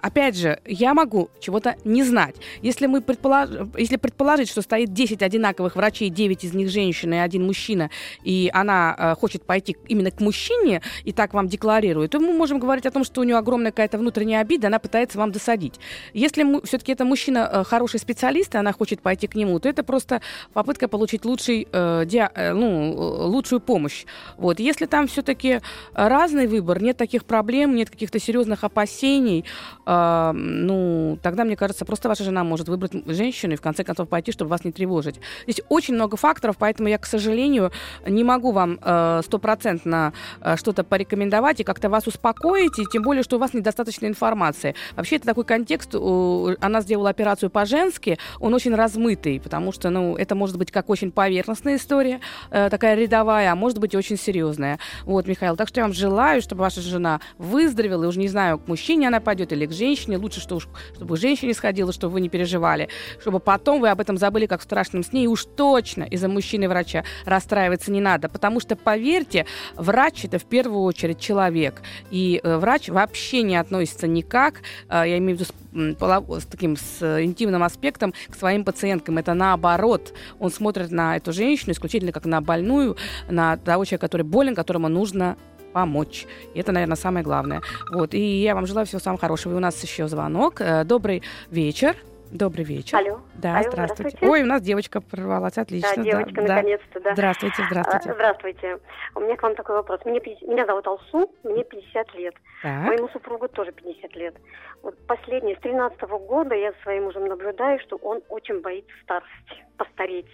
опять же, я могу чего-то не знать. Если мы предполож... если предположить, что стоит 10 одинаковых врачей, 9 из них женщины и один мужчина, и она э, хочет пойти именно к мужчине и так вам декларирует, то мы можем говорить о том, что у нее огромная какая-то внутренняя обида, она пытается вам досадить. Если все-таки это мужчина э, хороший специалист, и она хочет пойти к нему, то это просто попытка получить лучший, э, диа, э, ну, лучшую помощь. Вот. Если там все-таки разный выбор, нет таких проблем, нет каких-то серьезных опасений, э, ну, тогда, мне кажется, просто ваша жена может выбрать женщину и в конце концов пойти, чтобы вас не тревожить. Здесь очень много факторов, поэтому я, к сожалению, не могу вам э, стопроцентно э, что-то порекомендовать и как-то вас успокоить, и тем более, что у вас недостаточно информации. Вообще, это такой контекст, она сделала операцию по-женски, он очень размытый, потому что, ну, это может быть как очень поверхностная история, э, такая рядовая, а может быть очень серьезная. Вот, Михаил, так что я вам желаю, чтобы ваша жена выздоровела, и уже не знаю, к мужчине она пойдет или к женщине, лучше, что уж, чтобы женщине сходила, чтобы вы не переживали, чтобы потом вы об этом забыли, как в страшном сне, и уж точно из-за мужчины-врача расстраиваться не надо надо, потому что, поверьте, врач это в первую очередь человек. И э, врач вообще не относится никак, э, я имею в виду с, таким с интимным аспектом к своим пациенткам. Это наоборот. Он смотрит на эту женщину исключительно как на больную, на того человека, который болен, которому нужно помочь. И это, наверное, самое главное. Вот. И я вам желаю всего самого хорошего. И у нас еще звонок. Э, добрый вечер. Добрый вечер. Алло. Да, Алло, здравствуйте. здравствуйте. Ой, у нас девочка прорвалась, отлично. Да, девочка, да, наконец-то, да. Здравствуйте, здравствуйте. А, Здравствуйте. У меня к вам такой вопрос. Мне, 50 меня зовут Алсу, мне 50 лет. Так. Моему супругу тоже 50 лет. Вот последние, с 13 года я за своим мужем наблюдаю, что он очень боится старости, постареть.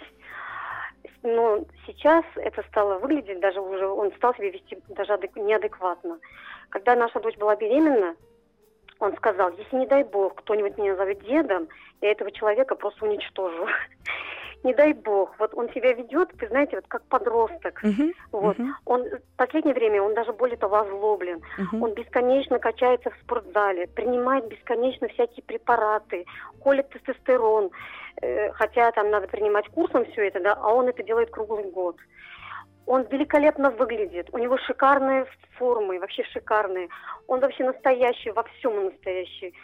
Но сейчас это стало выглядеть, даже уже он стал себя вести даже адек- неадекватно. Когда наша дочь была беременна, он сказал, если не дай бог кто-нибудь меня зовет дедом, я этого человека просто уничтожу. Не дай бог. Вот он себя ведет, вы знаете, вот как подросток. Мгм, Вот. мгм, Он в последнее время он даже более того озлоблен. мгм. Он бесконечно качается в спортзале, принимает бесконечно всякие препараты, колет тестостерон. Э, Хотя там надо принимать курсом все это, да, а он это делает круглый год. Он великолепно выглядит, у него шикарные формы, вообще шикарные. Он вообще настоящий, во всем настоящий.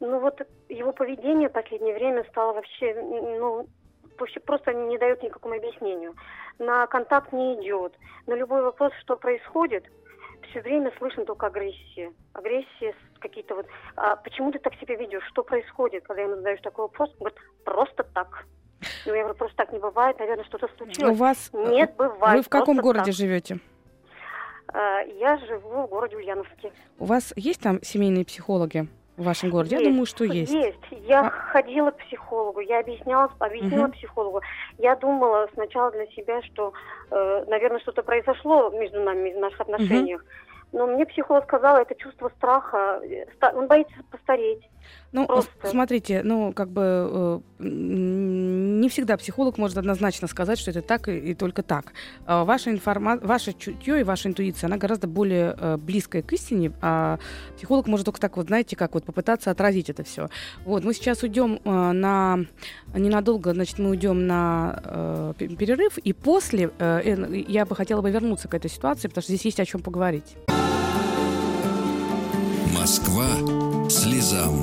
Ну вот его поведение в последнее время стало вообще, ну, вообще просто не дает никакому объяснению. На контакт не идет. На любой вопрос, что происходит, все время слышно только агрессия. Агрессия, какие-то вот... А почему ты так себя ведешь? Что происходит, когда ему задаешь такой вопрос? Он говорит, просто так. Ну, я говорю, просто так не бывает, наверное, что-то У случилось. вас... э, Нет, бывает. Вы в каком городе так. живете? А, Я живу в городе Ульяновске. У вас есть там семейные психологи в вашем городе? Я Есть. думаю, что есть. Есть. Я А- ходила к психологу, я объясняла, объяснила Мгм. психологу. Я думала сначала для себя, что, э, наверное, что-то произошло между нами, в наших отношениях. Но мне психолог сказала, это чувство страха. э, Он боится постареть. Ну, Просто. смотрите, ну, как бы э, не всегда психолог может однозначно сказать, что это так и, и только так. А Ваша информа... Ваше чутье и ваша интуиция, она гораздо более э, близкая к истине, а психолог может только так вот, знаете, как вот попытаться отразить это все. Вот, мы сейчас уйдем э, на... Ненадолго, значит, мы уйдем на э, пе- перерыв, и после э, э, я бы хотела бы вернуться к этой ситуации, потому что здесь есть о чем поговорить. Москва слезам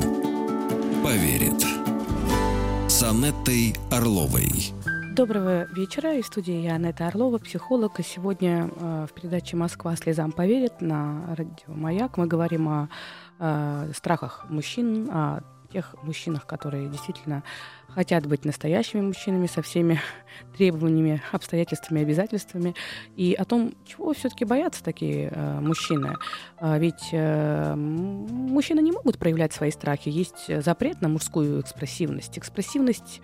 поверит. С Анеттой Орловой. Доброго вечера. И в студии я Анетта Орлова, психолог. И сегодня э, в передаче «Москва слезам поверит» на радио «Маяк» мы говорим о э, страхах мужчин, о тех мужчинах, которые действительно хотят быть настоящими мужчинами со всеми требованиями, обстоятельствами, обязательствами, и о том, чего все-таки боятся такие э, мужчины. А ведь э, мужчины не могут проявлять свои страхи. Есть запрет на мужскую экспрессивность. Экспрессивность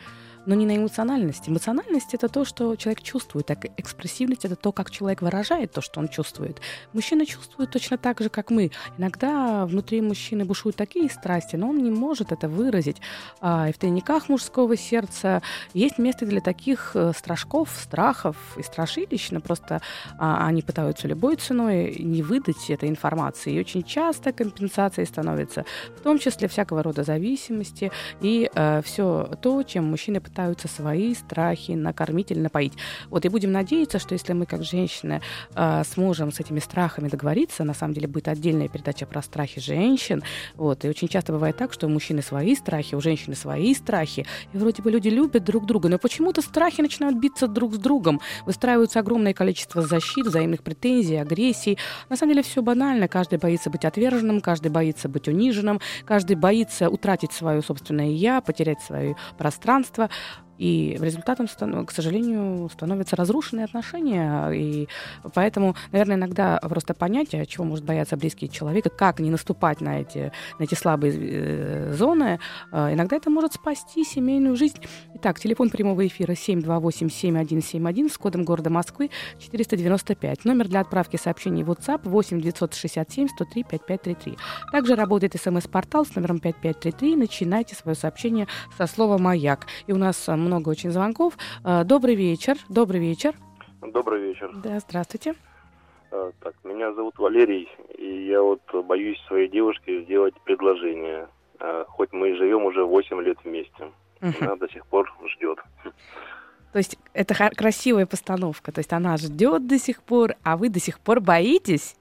но не на эмоциональность. Эмоциональность это то, что человек чувствует, а экспрессивность это то, как человек выражает то, что он чувствует. Мужчина чувствует точно так же, как мы. Иногда внутри мужчины бушуют такие страсти, но он не может это выразить. А, и в тайниках мужского сердца есть место для таких э, страшков, страхов и страшилищ, но просто а, они пытаются любой ценой не выдать этой информации. И очень часто компенсацией становится в том числе всякого рода зависимости и все то, чем мужчины пытаются свои страхи накормить или напоить. Вот и будем надеяться, что если мы как женщины э, сможем с этими страхами договориться, на самом деле будет отдельная передача про страхи женщин. Вот, и очень часто бывает так, что у мужчины свои страхи, у женщины свои страхи, и вроде бы люди любят друг друга, но почему-то страхи начинают биться друг с другом, выстраиваются огромное количество защит, взаимных претензий, агрессий. На самом деле все банально, каждый боится быть отверженным, каждый боится быть униженным, каждый боится утратить свое собственное «я», потерять свое пространство. И результатом, к сожалению, становятся разрушенные отношения. И поэтому, наверное, иногда просто понятие, чего может бояться близкий человек, как не наступать на эти, на эти слабые э, зоны, э, иногда это может спасти семейную жизнь. Итак, телефон прямого эфира 728-7171 с кодом города Москвы 495. Номер для отправки сообщений в WhatsApp 8 967 103 5533. Также работает смс-портал с номером 5533. Начинайте свое сообщение со слова «Маяк». И у нас э, много очень звонков. Э, Добрый вечер. Добрый вечер. Добрый вечер. Да, здравствуйте. А, Так, меня зовут Валерий, и я вот боюсь своей девушке сделать предложение. А, Хоть мы живем уже 8 лет вместе. Мгм. Она до сих пор ждет. То есть это красивая постановка. То есть она ждет до сих пор, а вы до сих пор боитесь?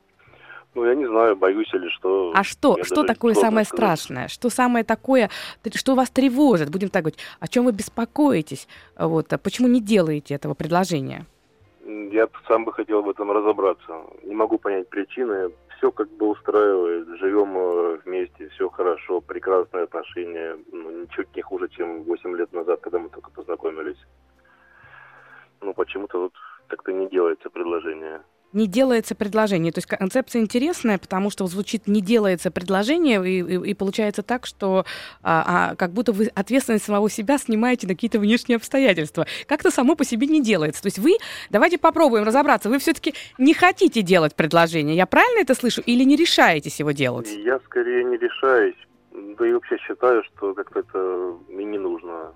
Ну, я не знаю, боюсь или что. А что? Что такое самое сказать. страшное? Что самое такое, что вас тревожит? Будем так говорить. О чем вы беспокоитесь? Вот, а почему не делаете этого предложения? Я сам бы хотел в этом разобраться. Не могу понять причины. Все как бы устраивает. Живем э, вместе, все хорошо, прекрасные отношения. Ну, ничего не хуже, чем 8 лет назад, когда мы только познакомились. Ну, почему-то вот как-то не делается предложение не делается предложение. То есть концепция интересная, потому что звучит не делается предложение, и, и, и получается так, что а, а, как будто вы ответственность самого себя снимаете на какие-то внешние обстоятельства. Как-то само по себе не делается. То есть вы, давайте попробуем разобраться, вы все-таки не хотите делать предложение. Я правильно это слышу? Или не решаетесь его делать? Я скорее не решаюсь. Да и вообще считаю, что как-то это и не нужно.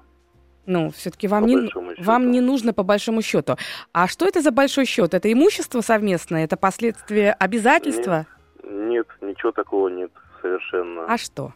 Ну, все-таки вам, не, вам не нужно по большому счету. А что это за большой счет? Это имущество совместное? Это последствия обязательства? Нет, нет, ничего такого нет совершенно. А что?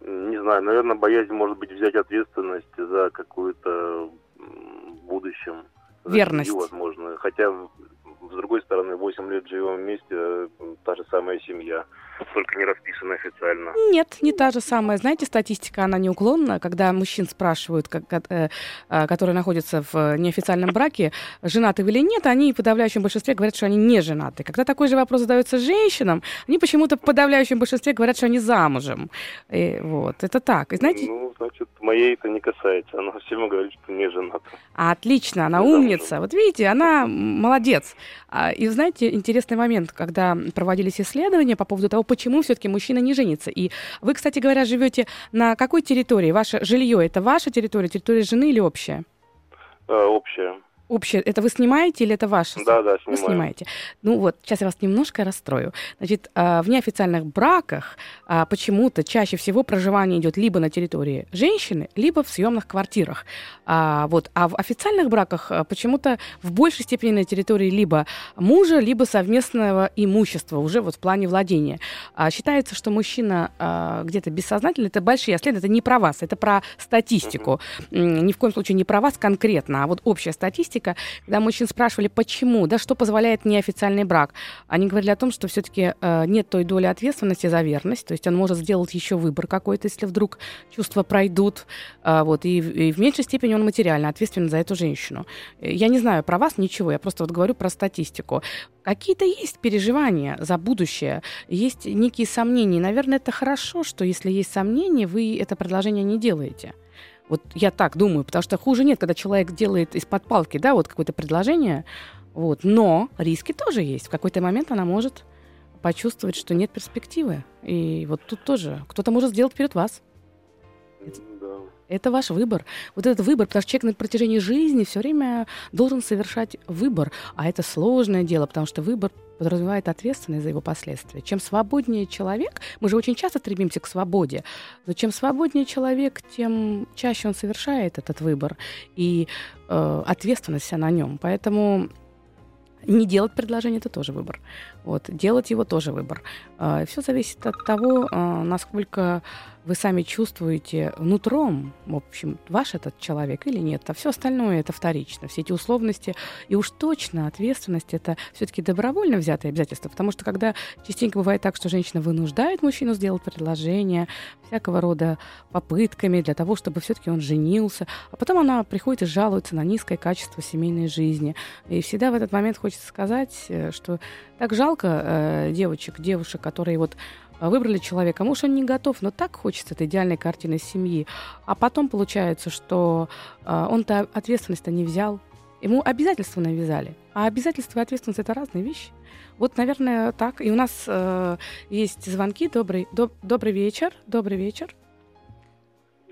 Не знаю, наверное, боязнь, может быть, взять ответственность за какую-то в будущем. Верность. Семью, возможно. Хотя, с другой стороны, 8 лет живем вместе, э, та же самая семья только не расписано официально. Нет, не та же самая. Знаете, статистика, она неуклонна. Когда мужчин спрашивают, как, э, э, которые находятся в неофициальном браке, женаты вы или нет, они в подавляющем большинстве говорят, что они не женаты. Когда такой же вопрос задается женщинам, они почему-то в подавляющем большинстве говорят, что они замужем. И, вот, это так. И знаете... Ну, значит, моей это не касается. Она всем говорит, что не жената. Отлично, она не умница. Замужем. Вот видите, она молодец. А, и знаете, интересный момент, когда проводились исследования по поводу того, почему все-таки мужчина не женится. И вы, кстати говоря, живете на какой территории? Ваше жилье это ваша территория, территория жены или общая? Э, общая общее, это вы снимаете или это ваше? Да, да, снимаю. Вы снимаете. Ну вот, сейчас я вас немножко расстрою. Значит, а, в неофициальных браках а, почему-то чаще всего проживание идет либо на территории женщины, либо в съемных квартирах. А, вот, а в официальных браках почему-то в большей степени на территории либо мужа, либо совместного имущества, уже вот в плане владения. Считается, что мужчина где-то бессознательно, это большие исследования, это не про вас, это про статистику. Ни в коем случае не про вас конкретно, а вот общая статистика статистика, когда мужчин спрашивали, почему, да, что позволяет неофициальный брак, они говорили о том, что все-таки э, нет той доли ответственности за верность, то есть он может сделать еще выбор какой-то, если вдруг чувства пройдут, э, вот, и, и в меньшей степени он материально ответственен за эту женщину. Я не знаю про вас ничего, я просто вот говорю про статистику. Какие-то есть переживания за будущее, есть некие сомнения. Наверное, это хорошо, что если есть сомнения, вы это предложение не делаете. Вот я так думаю, потому что хуже нет, когда человек делает из-под палки, да, вот какое-то предложение, вот, но риски тоже есть. В какой-то момент она может почувствовать, что нет перспективы. И вот тут тоже кто-то может сделать перед вас. Это ваш выбор. Вот этот выбор, потому что человек на протяжении жизни все время должен совершать выбор. А это сложное дело, потому что выбор подразумевает ответственность за его последствия. Чем свободнее человек, мы же очень часто стремимся к свободе, но чем свободнее человек, тем чаще он совершает этот выбор, и э, ответственность вся на нем. Поэтому не делать предложение это тоже выбор. Вот, делать его тоже выбор. Э, все зависит от того, э, насколько вы сами чувствуете нутром, в общем, ваш этот человек или нет, а все остальное это вторично. Все эти условности и уж точно ответственность это все-таки добровольно взятые обязательства, потому что когда частенько бывает так, что женщина вынуждает мужчину сделать предложение всякого рода попытками для того, чтобы все-таки он женился, а потом она приходит и жалуется на низкое качество семейной жизни. И всегда в этот момент хочется сказать, э, что так жалко э, девочек, девушек, которые вот выбрали человека. Может, он не готов, но так хочется этой идеальной картины семьи. А потом получается, что э, он-то ответственность-то не взял. Ему обязательства навязали. А обязательства и ответственность – это разные вещи. Вот, наверное, так. И у нас э, есть звонки. Добрый, доб, добрый вечер. Добрый вечер.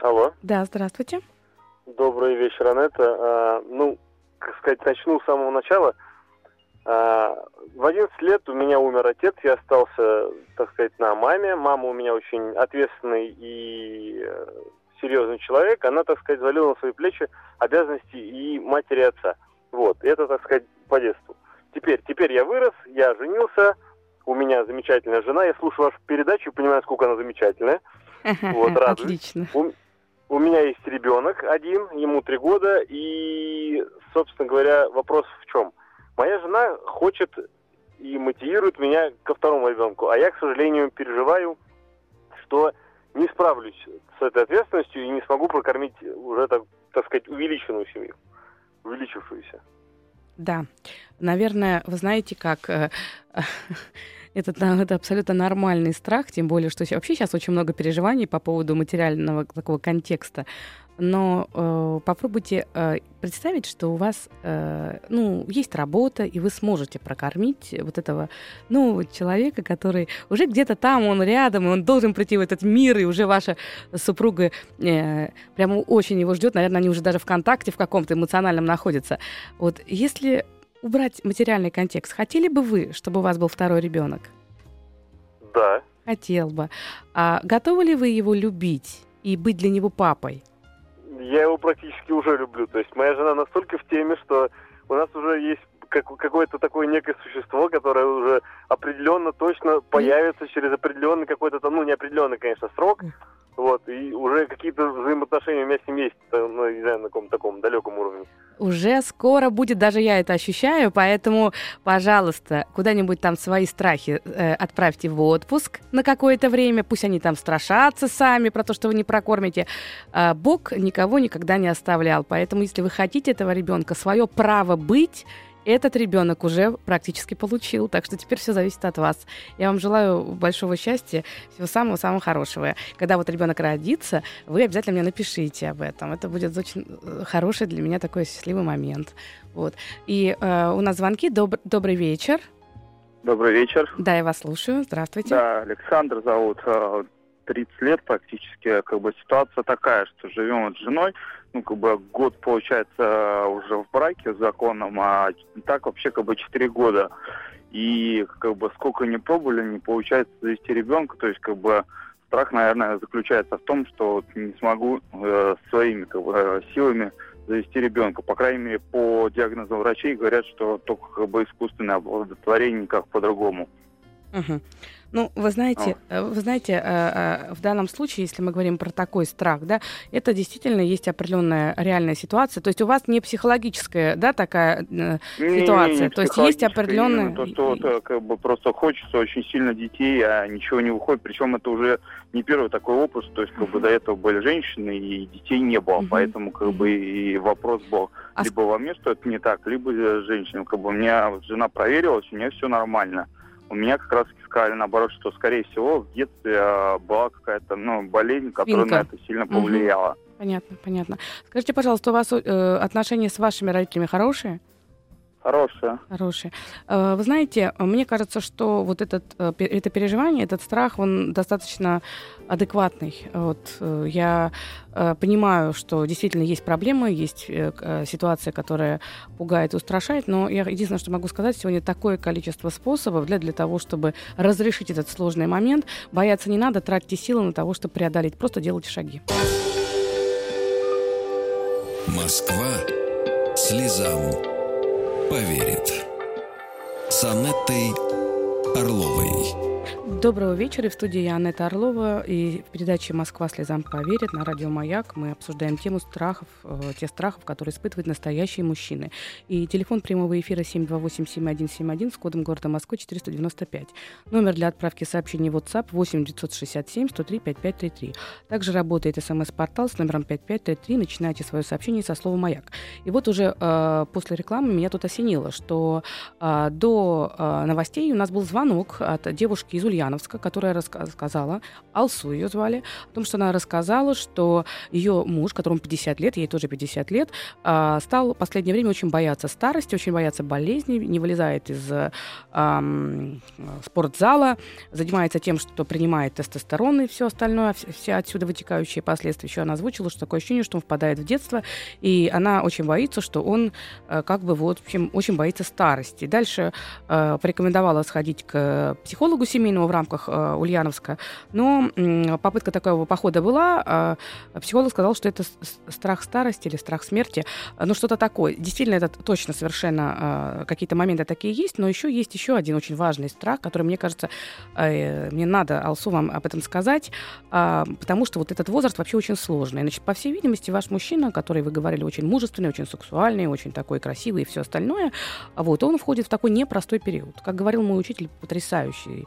Алло. Да, здравствуйте. Добрый вечер, Анетта. А, ну, как сказать, начну с самого начала – в 11 лет у меня умер отец, я остался, так сказать, на маме. Мама у меня очень ответственный и э, серьезный человек. Она, так сказать, залила на свои плечи обязанности и матери и отца. Вот, это, так сказать, по детству. Теперь, теперь я вырос, я женился, у меня замечательная жена, я слушаю вашу передачу, понимаю, сколько она замечательная. Вот, радуюсь. Отлично. у меня есть ребенок один, ему три года, и, собственно говоря, вопрос в чем? Моя жена хочет и мотивирует меня ко второму ребенку, а я, к сожалению, переживаю, что не справлюсь с этой ответственностью и не смогу прокормить уже, так, так сказать, увеличенную семью, увеличившуюся. Да, наверное, вы знаете, как э, это, это абсолютно нормальный страх, тем более, что вообще сейчас очень много переживаний по поводу материального такого контекста. Но э, попробуйте э, представить, что у вас э, ну, есть работа, и вы сможете прокормить вот этого ну, человека, который уже где-то там, он рядом, и он должен прийти в этот мир, и уже ваша супруга э, прямо очень его ждет. Наверное, они уже даже в контакте в каком-то эмоциональном находятся. Вот если убрать материальный контекст, хотели бы вы, чтобы у вас был второй ребенок? Да. Хотел бы. А готовы ли вы его любить и быть для него папой? Я его практически уже люблю. То есть моя жена настолько в теме, что у нас уже есть как, какое-то такое некое существо, которое уже определенно точно появится через определенный какой-то там, ну, неопределенный, конечно, срок. Вот, и уже какие-то взаимоотношения у меня с ним есть, ну, не знаю, на каком таком далеком уровне. Уже скоро будет, даже я это ощущаю, поэтому, пожалуйста, куда-нибудь там свои страхи э, отправьте в отпуск на какое-то время, пусть они там страшатся сами про то, что вы не прокормите. А Бог никого никогда не оставлял, поэтому, если вы хотите этого ребенка, свое право быть этот ребенок уже практически получил. Так что теперь все зависит от вас. Я вам желаю большого счастья, всего самого-самого хорошего. Когда вот ребенок родится, вы обязательно мне напишите об этом. Это будет очень э, хороший для меня такой счастливый момент. Вот. И э, у нас звонки. Доб- добрый вечер. Добрый вечер. Да, я вас слушаю. Здравствуйте. Да, Александр зовут. 30 э, лет практически. Как бы ситуация такая, что живем с женой ну, как бы год, получается, уже в браке с законом, а так вообще как бы 4 года. И как бы сколько не пробовали, не получается завести ребенка, то есть как бы страх, наверное, заключается в том, что вот не смогу э, своими как бы, силами завести ребенка. По крайней мере, по диагнозу врачей говорят, что только как бы искусственное оплодотворение, никак по-другому. Угу. Ну, вы знаете, э, вы знаете, э, э, в данном случае, если мы говорим про такой страх, да, это действительно есть определенная реальная ситуация. То есть у вас не психологическая, да, такая не, ситуация. Не, не То есть есть определенная. То, что вот, как бы просто хочется очень сильно детей, а ничего не выходит. Причем это уже не первый такой опыт. То есть как бы до этого были женщины и детей не было, uh поэтому как бы и вопрос был а... либо во мне, что это не так, либо женщинам. Как бы у меня жена проверилась, у меня все нормально у меня как раз сказали наоборот, что, скорее всего, в детстве э, была какая-то ну, болезнь, которая Свинка. на это сильно повлияла. Угу. Понятно, понятно. Скажите, пожалуйста, у вас э, отношения с вашими родителями хорошие? Хорошая. Хорошая. Э, вы знаете, мне кажется, что вот этот, э, это переживание, этот страх, он достаточно адекватный. Вот э, я понимаю, что действительно есть проблемы, есть ситуация, которая пугает и устрашает, но я единственное, что могу сказать, сегодня такое количество способов для, для того, чтобы разрешить этот сложный момент. Бояться не надо, тратьте силы на того, чтобы преодолеть. Просто делайте шаги. Москва слезам поверит. С Анеттой Орловой. Доброго вечера. В студии я Анетта Орлова. И в передаче «Москва слезам поверит» на радио «Маяк» мы обсуждаем тему страхов, э, тех страхов, которые испытывают настоящие мужчины. И телефон прямого эфира 728-7171 с кодом города Москвы 495. Номер для отправки сообщений в WhatsApp 8 967 103 5533. Также работает смс-портал с номером 5533. Начинайте свое сообщение со слова «Маяк». И вот уже э, после рекламы меня тут осенило, что э, до э, новостей у нас был звонок от девушки из Ульяновска, которая рассказала, Алсу ее звали, о том, что она рассказала, что ее муж, которому 50 лет, ей тоже 50 лет, а, стал в последнее время очень бояться старости, очень бояться болезней, не вылезает из эм, спортзала, занимается тем, что принимает тестостерон и все остальное, все отсюда вытекающие последствия. Еще она озвучила, что такое ощущение, что он впадает в детство, и она очень боится, что он э, как бы вот, в общем, очень боится старости. Дальше э, порекомендовала сходить к психологу семейному в рамках э, Ульяновска, но попытка такого похода была. Э, психолог сказал, что это страх старости или страх смерти, ну что-то такое. Действительно, это точно совершенно э, какие-то моменты такие есть, но еще есть еще один очень важный страх, который, мне кажется, э, мне надо, Алсу, вам об этом сказать, э, потому что вот этот возраст вообще очень сложный. Значит, по всей видимости, ваш мужчина, который, вы говорили, очень мужественный, очень сексуальный, очень такой красивый и все остальное, вот, он входит в такой непростой период. Как говорил мой учитель, потрясающий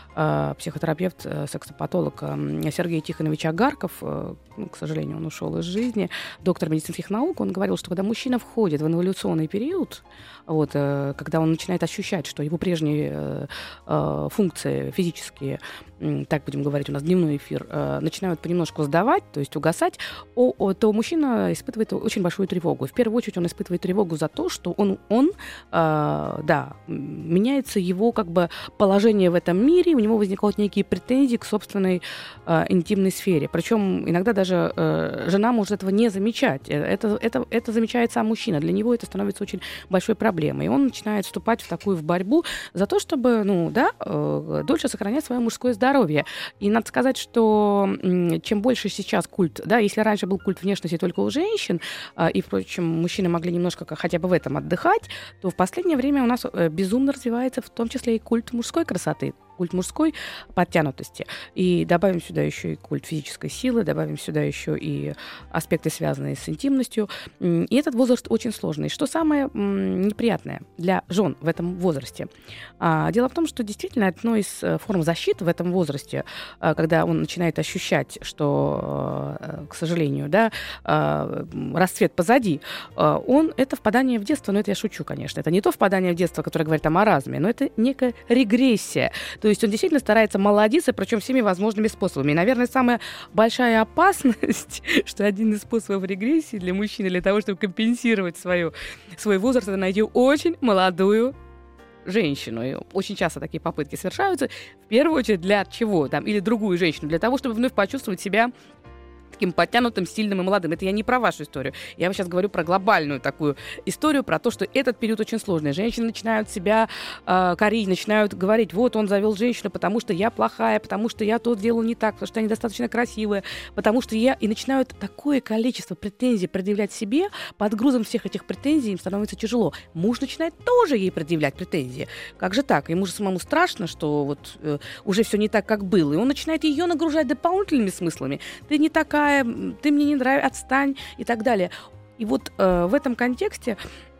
психотерапевт, э, сексопатолог э, Сергей Тихонович Агарков, э, ну, к сожалению, он ушел из жизни, доктор медицинских наук, он говорил, что когда мужчина входит в инволюционный период, вот, э, когда он начинает ощущать, что его прежние э, э, функции физические, э, так будем говорить, у нас дневной эфир, э, начинают понемножку сдавать, то есть угасать, то мужчина испытывает очень большую тревогу. В первую очередь он испытывает тревогу за то, что он, он э, да, меняется его как бы положение в этом мире, него возникают некие претензии к собственной э, интимной сфере. Причем иногда даже э, жена может этого не замечать. Э, это, это, это замечает сам мужчина. Для него это становится очень большой проблемой. И он начинает вступать в такую в борьбу за то, чтобы, ну, да, э, дольше сохранять свое мужское здоровье. И надо сказать, что чем больше сейчас культ, да, если раньше был культ внешности только у женщин, э, и, впрочем, мужчины могли немножко хотя бы в этом отдыхать, то в последнее время у нас э, безумно развивается в том числе и культ мужской красоты культ мужской подтянутости. И добавим сюда еще и культ физической силы, добавим сюда еще и аспекты, связанные с интимностью. И этот возраст очень сложный. Что самое неприятное для жен в этом возрасте? А, дело в том, что действительно одной из э, форм защиты в этом возрасте, э, когда он начинает ощущать, что, э, к сожалению, да, расцвет позади, он это впадание в детство, но это я шучу, конечно. Это не то впадание в детство, которое говорит о маразме, но это некая регрессия. То есть он действительно старается молодиться, причем всеми возможными способами. И, наверное, самая большая опасность, что один из способов регрессии для мужчины, для того, чтобы компенсировать свою, свой возраст, это найти очень молодую женщину. И очень часто такие попытки совершаются. В первую очередь для чего? Там, или другую женщину. Для того, чтобы вновь почувствовать себя таким подтянутым, сильным и молодым. Это я не про вашу историю. Я вам сейчас говорю про глобальную такую историю, про то, что этот период очень сложный. Женщины начинают себя э, корить, начинают говорить, вот он завел женщину, потому что я плохая, потому что я то делаю не так, потому что я недостаточно красивая, потому что я... И начинают такое количество претензий предъявлять себе, под грузом всех этих претензий им становится тяжело. Муж начинает тоже ей предъявлять претензии. Как же так? Ему же самому страшно, что вот э, уже все не так, как было. И он начинает ее нагружать дополнительными смыслами. Ты не такая, плохая, ты мне не нравишься, отстань и так далее. И вот э, в этом контексте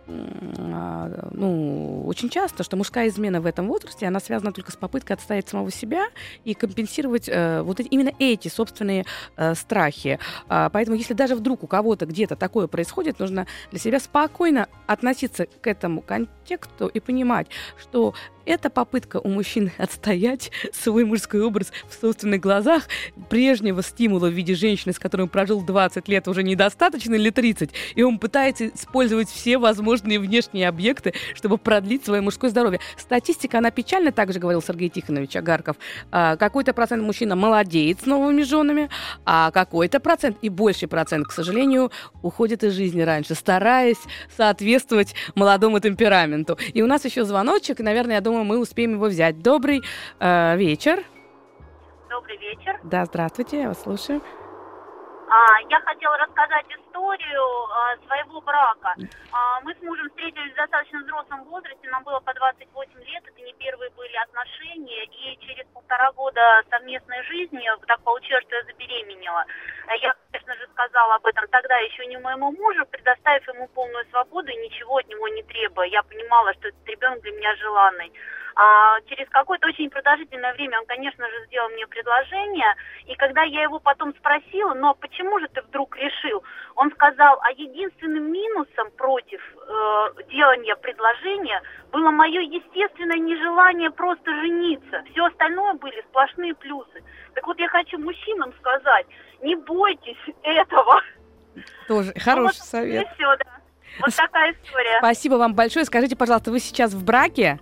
а, ну, очень часто, что мужская измена в этом возрасте, она связана только с попыткой отстоять самого себя и компенсировать э, вот эти, именно эти собственные э, страхи. А, поэтому, если даже вдруг у кого-то где-то такое происходит, нужно для себя спокойно относиться к этому контексту и понимать, что это попытка у мужчин отстоять свой мужской образ в собственных глазах. Прежнего стимула в виде женщины, с которой он прожил 20 лет, уже недостаточно или 30. И он пытается использовать все возможные внешние объекты, чтобы продлить свое мужское здоровье. Статистика, она печальна, также говорил Сергей Тихонович Агарков. А, какой-то процент мужчина молодеет с новыми женами, а какой-то процент и больший процент, к сожалению, уходит из жизни раньше, стараясь соответствовать молодому темпераменту. И у нас еще звоночек, и, наверное, я думаю, думаю, мы успеем его взять. Добрый э, вечер. Добрый вечер. Да, здравствуйте, я вас слушаю. А, я хотела рассказать историю а, своего брака. А, мы с мужем встретились в достаточно взрослом возрасте, нам было по 28 лет, это не первые были отношения, и через полтора года совместной жизни так получилось, что я забеременела. Я, конечно же, сказала об этом тогда еще не моему мужу, предоставив ему полную свободу и ничего от него не требуя. Я понимала, что этот ребенок для меня желанный. А, через какое-то очень продолжительное время он, конечно же, сделал мне предложение. И когда я его потом спросила, но почему же ты вдруг решил, он сказал, а единственным минусом против э, делания предложения было мое естественное нежелание просто жениться. Все остальное были сплошные плюсы. Так вот я хочу мужчинам сказать, не бойтесь этого. Тоже хороший ну, вот совет. И все, да. Вот такая история. Спасибо вам большое. Скажите, пожалуйста, вы сейчас в браке?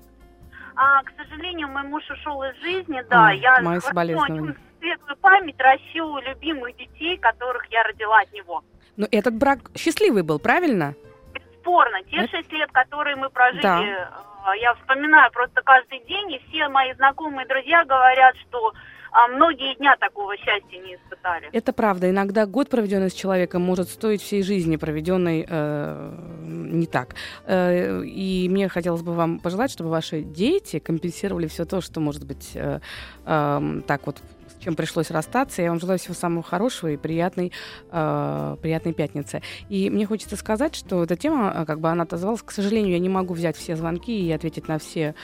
А, к сожалению, мой муж ушел из жизни, да. А, я мои соболезнования. светлую память ращу любимых детей, которых я родила от него. Но этот брак счастливый был, правильно? бесспорно, те шесть лет, которые мы прожили, да. Э, я вспоминаю просто каждый день, и все мои знакомые друзья говорят, что а многие дня такого счастья не испытали. Это правда. Иногда год, проведенный с человеком, может стоить всей жизни, проведенной э, не так. Э, и мне хотелось бы вам пожелать, чтобы ваши дети компенсировали все то, что, может быть, э, э, так вот чем пришлось расстаться. Я вам желаю всего самого хорошего и приятной, э, приятной пятницы. И мне хочется сказать, что эта тема, э, как бы она отозвалась, к сожалению, я не могу взять все звонки и ответить на все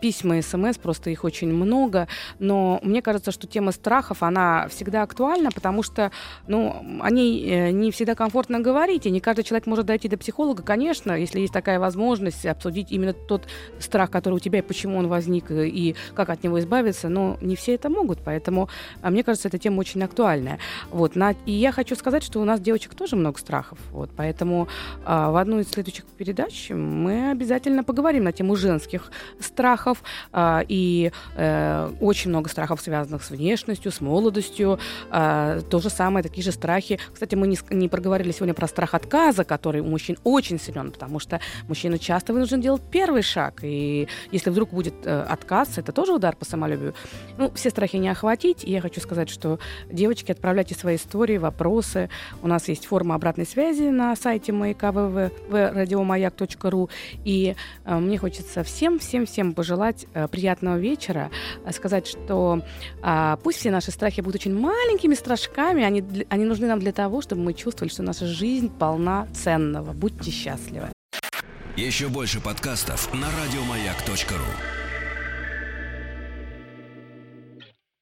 письма и смс, просто их очень много. Но мне кажется, что тема страхов, она всегда актуальна, потому что, ну, о ней э, не всегда комфортно говорить, и не каждый человек может дойти до психолога, конечно, если есть такая возможность обсудить именно тот страх, который у тебя, и почему он возник, и как от него избавиться, но не все это могут, поэтому а мне кажется, эта тема очень актуальная. Вот, на, и я хочу сказать, что у нас девочек тоже много страхов. Вот, поэтому а, в одну из следующих передач мы обязательно поговорим на тему женских страхов. А, и а, очень много страхов, связанных с внешностью, с молодостью. А, то же самое, такие же страхи. Кстати, мы не, не проговорили сегодня про страх отказа, который у мужчин очень силен, потому что мужчина часто вынужден делать первый шаг. И если вдруг будет э, отказ, это тоже удар по самолюбию. Ну, все страхи не охватить, я хочу сказать, что девочки, отправляйте свои истории, вопросы. У нас есть форма обратной связи на сайте маяка www.радиомаяк.ру. И э, мне хочется всем-всем-всем пожелать э, приятного вечера, э, сказать, что э, пусть все наши страхи будут очень маленькими страшками, они, они нужны нам для того, чтобы мы чувствовали, что наша жизнь полна ценного. Будьте счастливы. Еще больше подкастов на радиомаяк.ру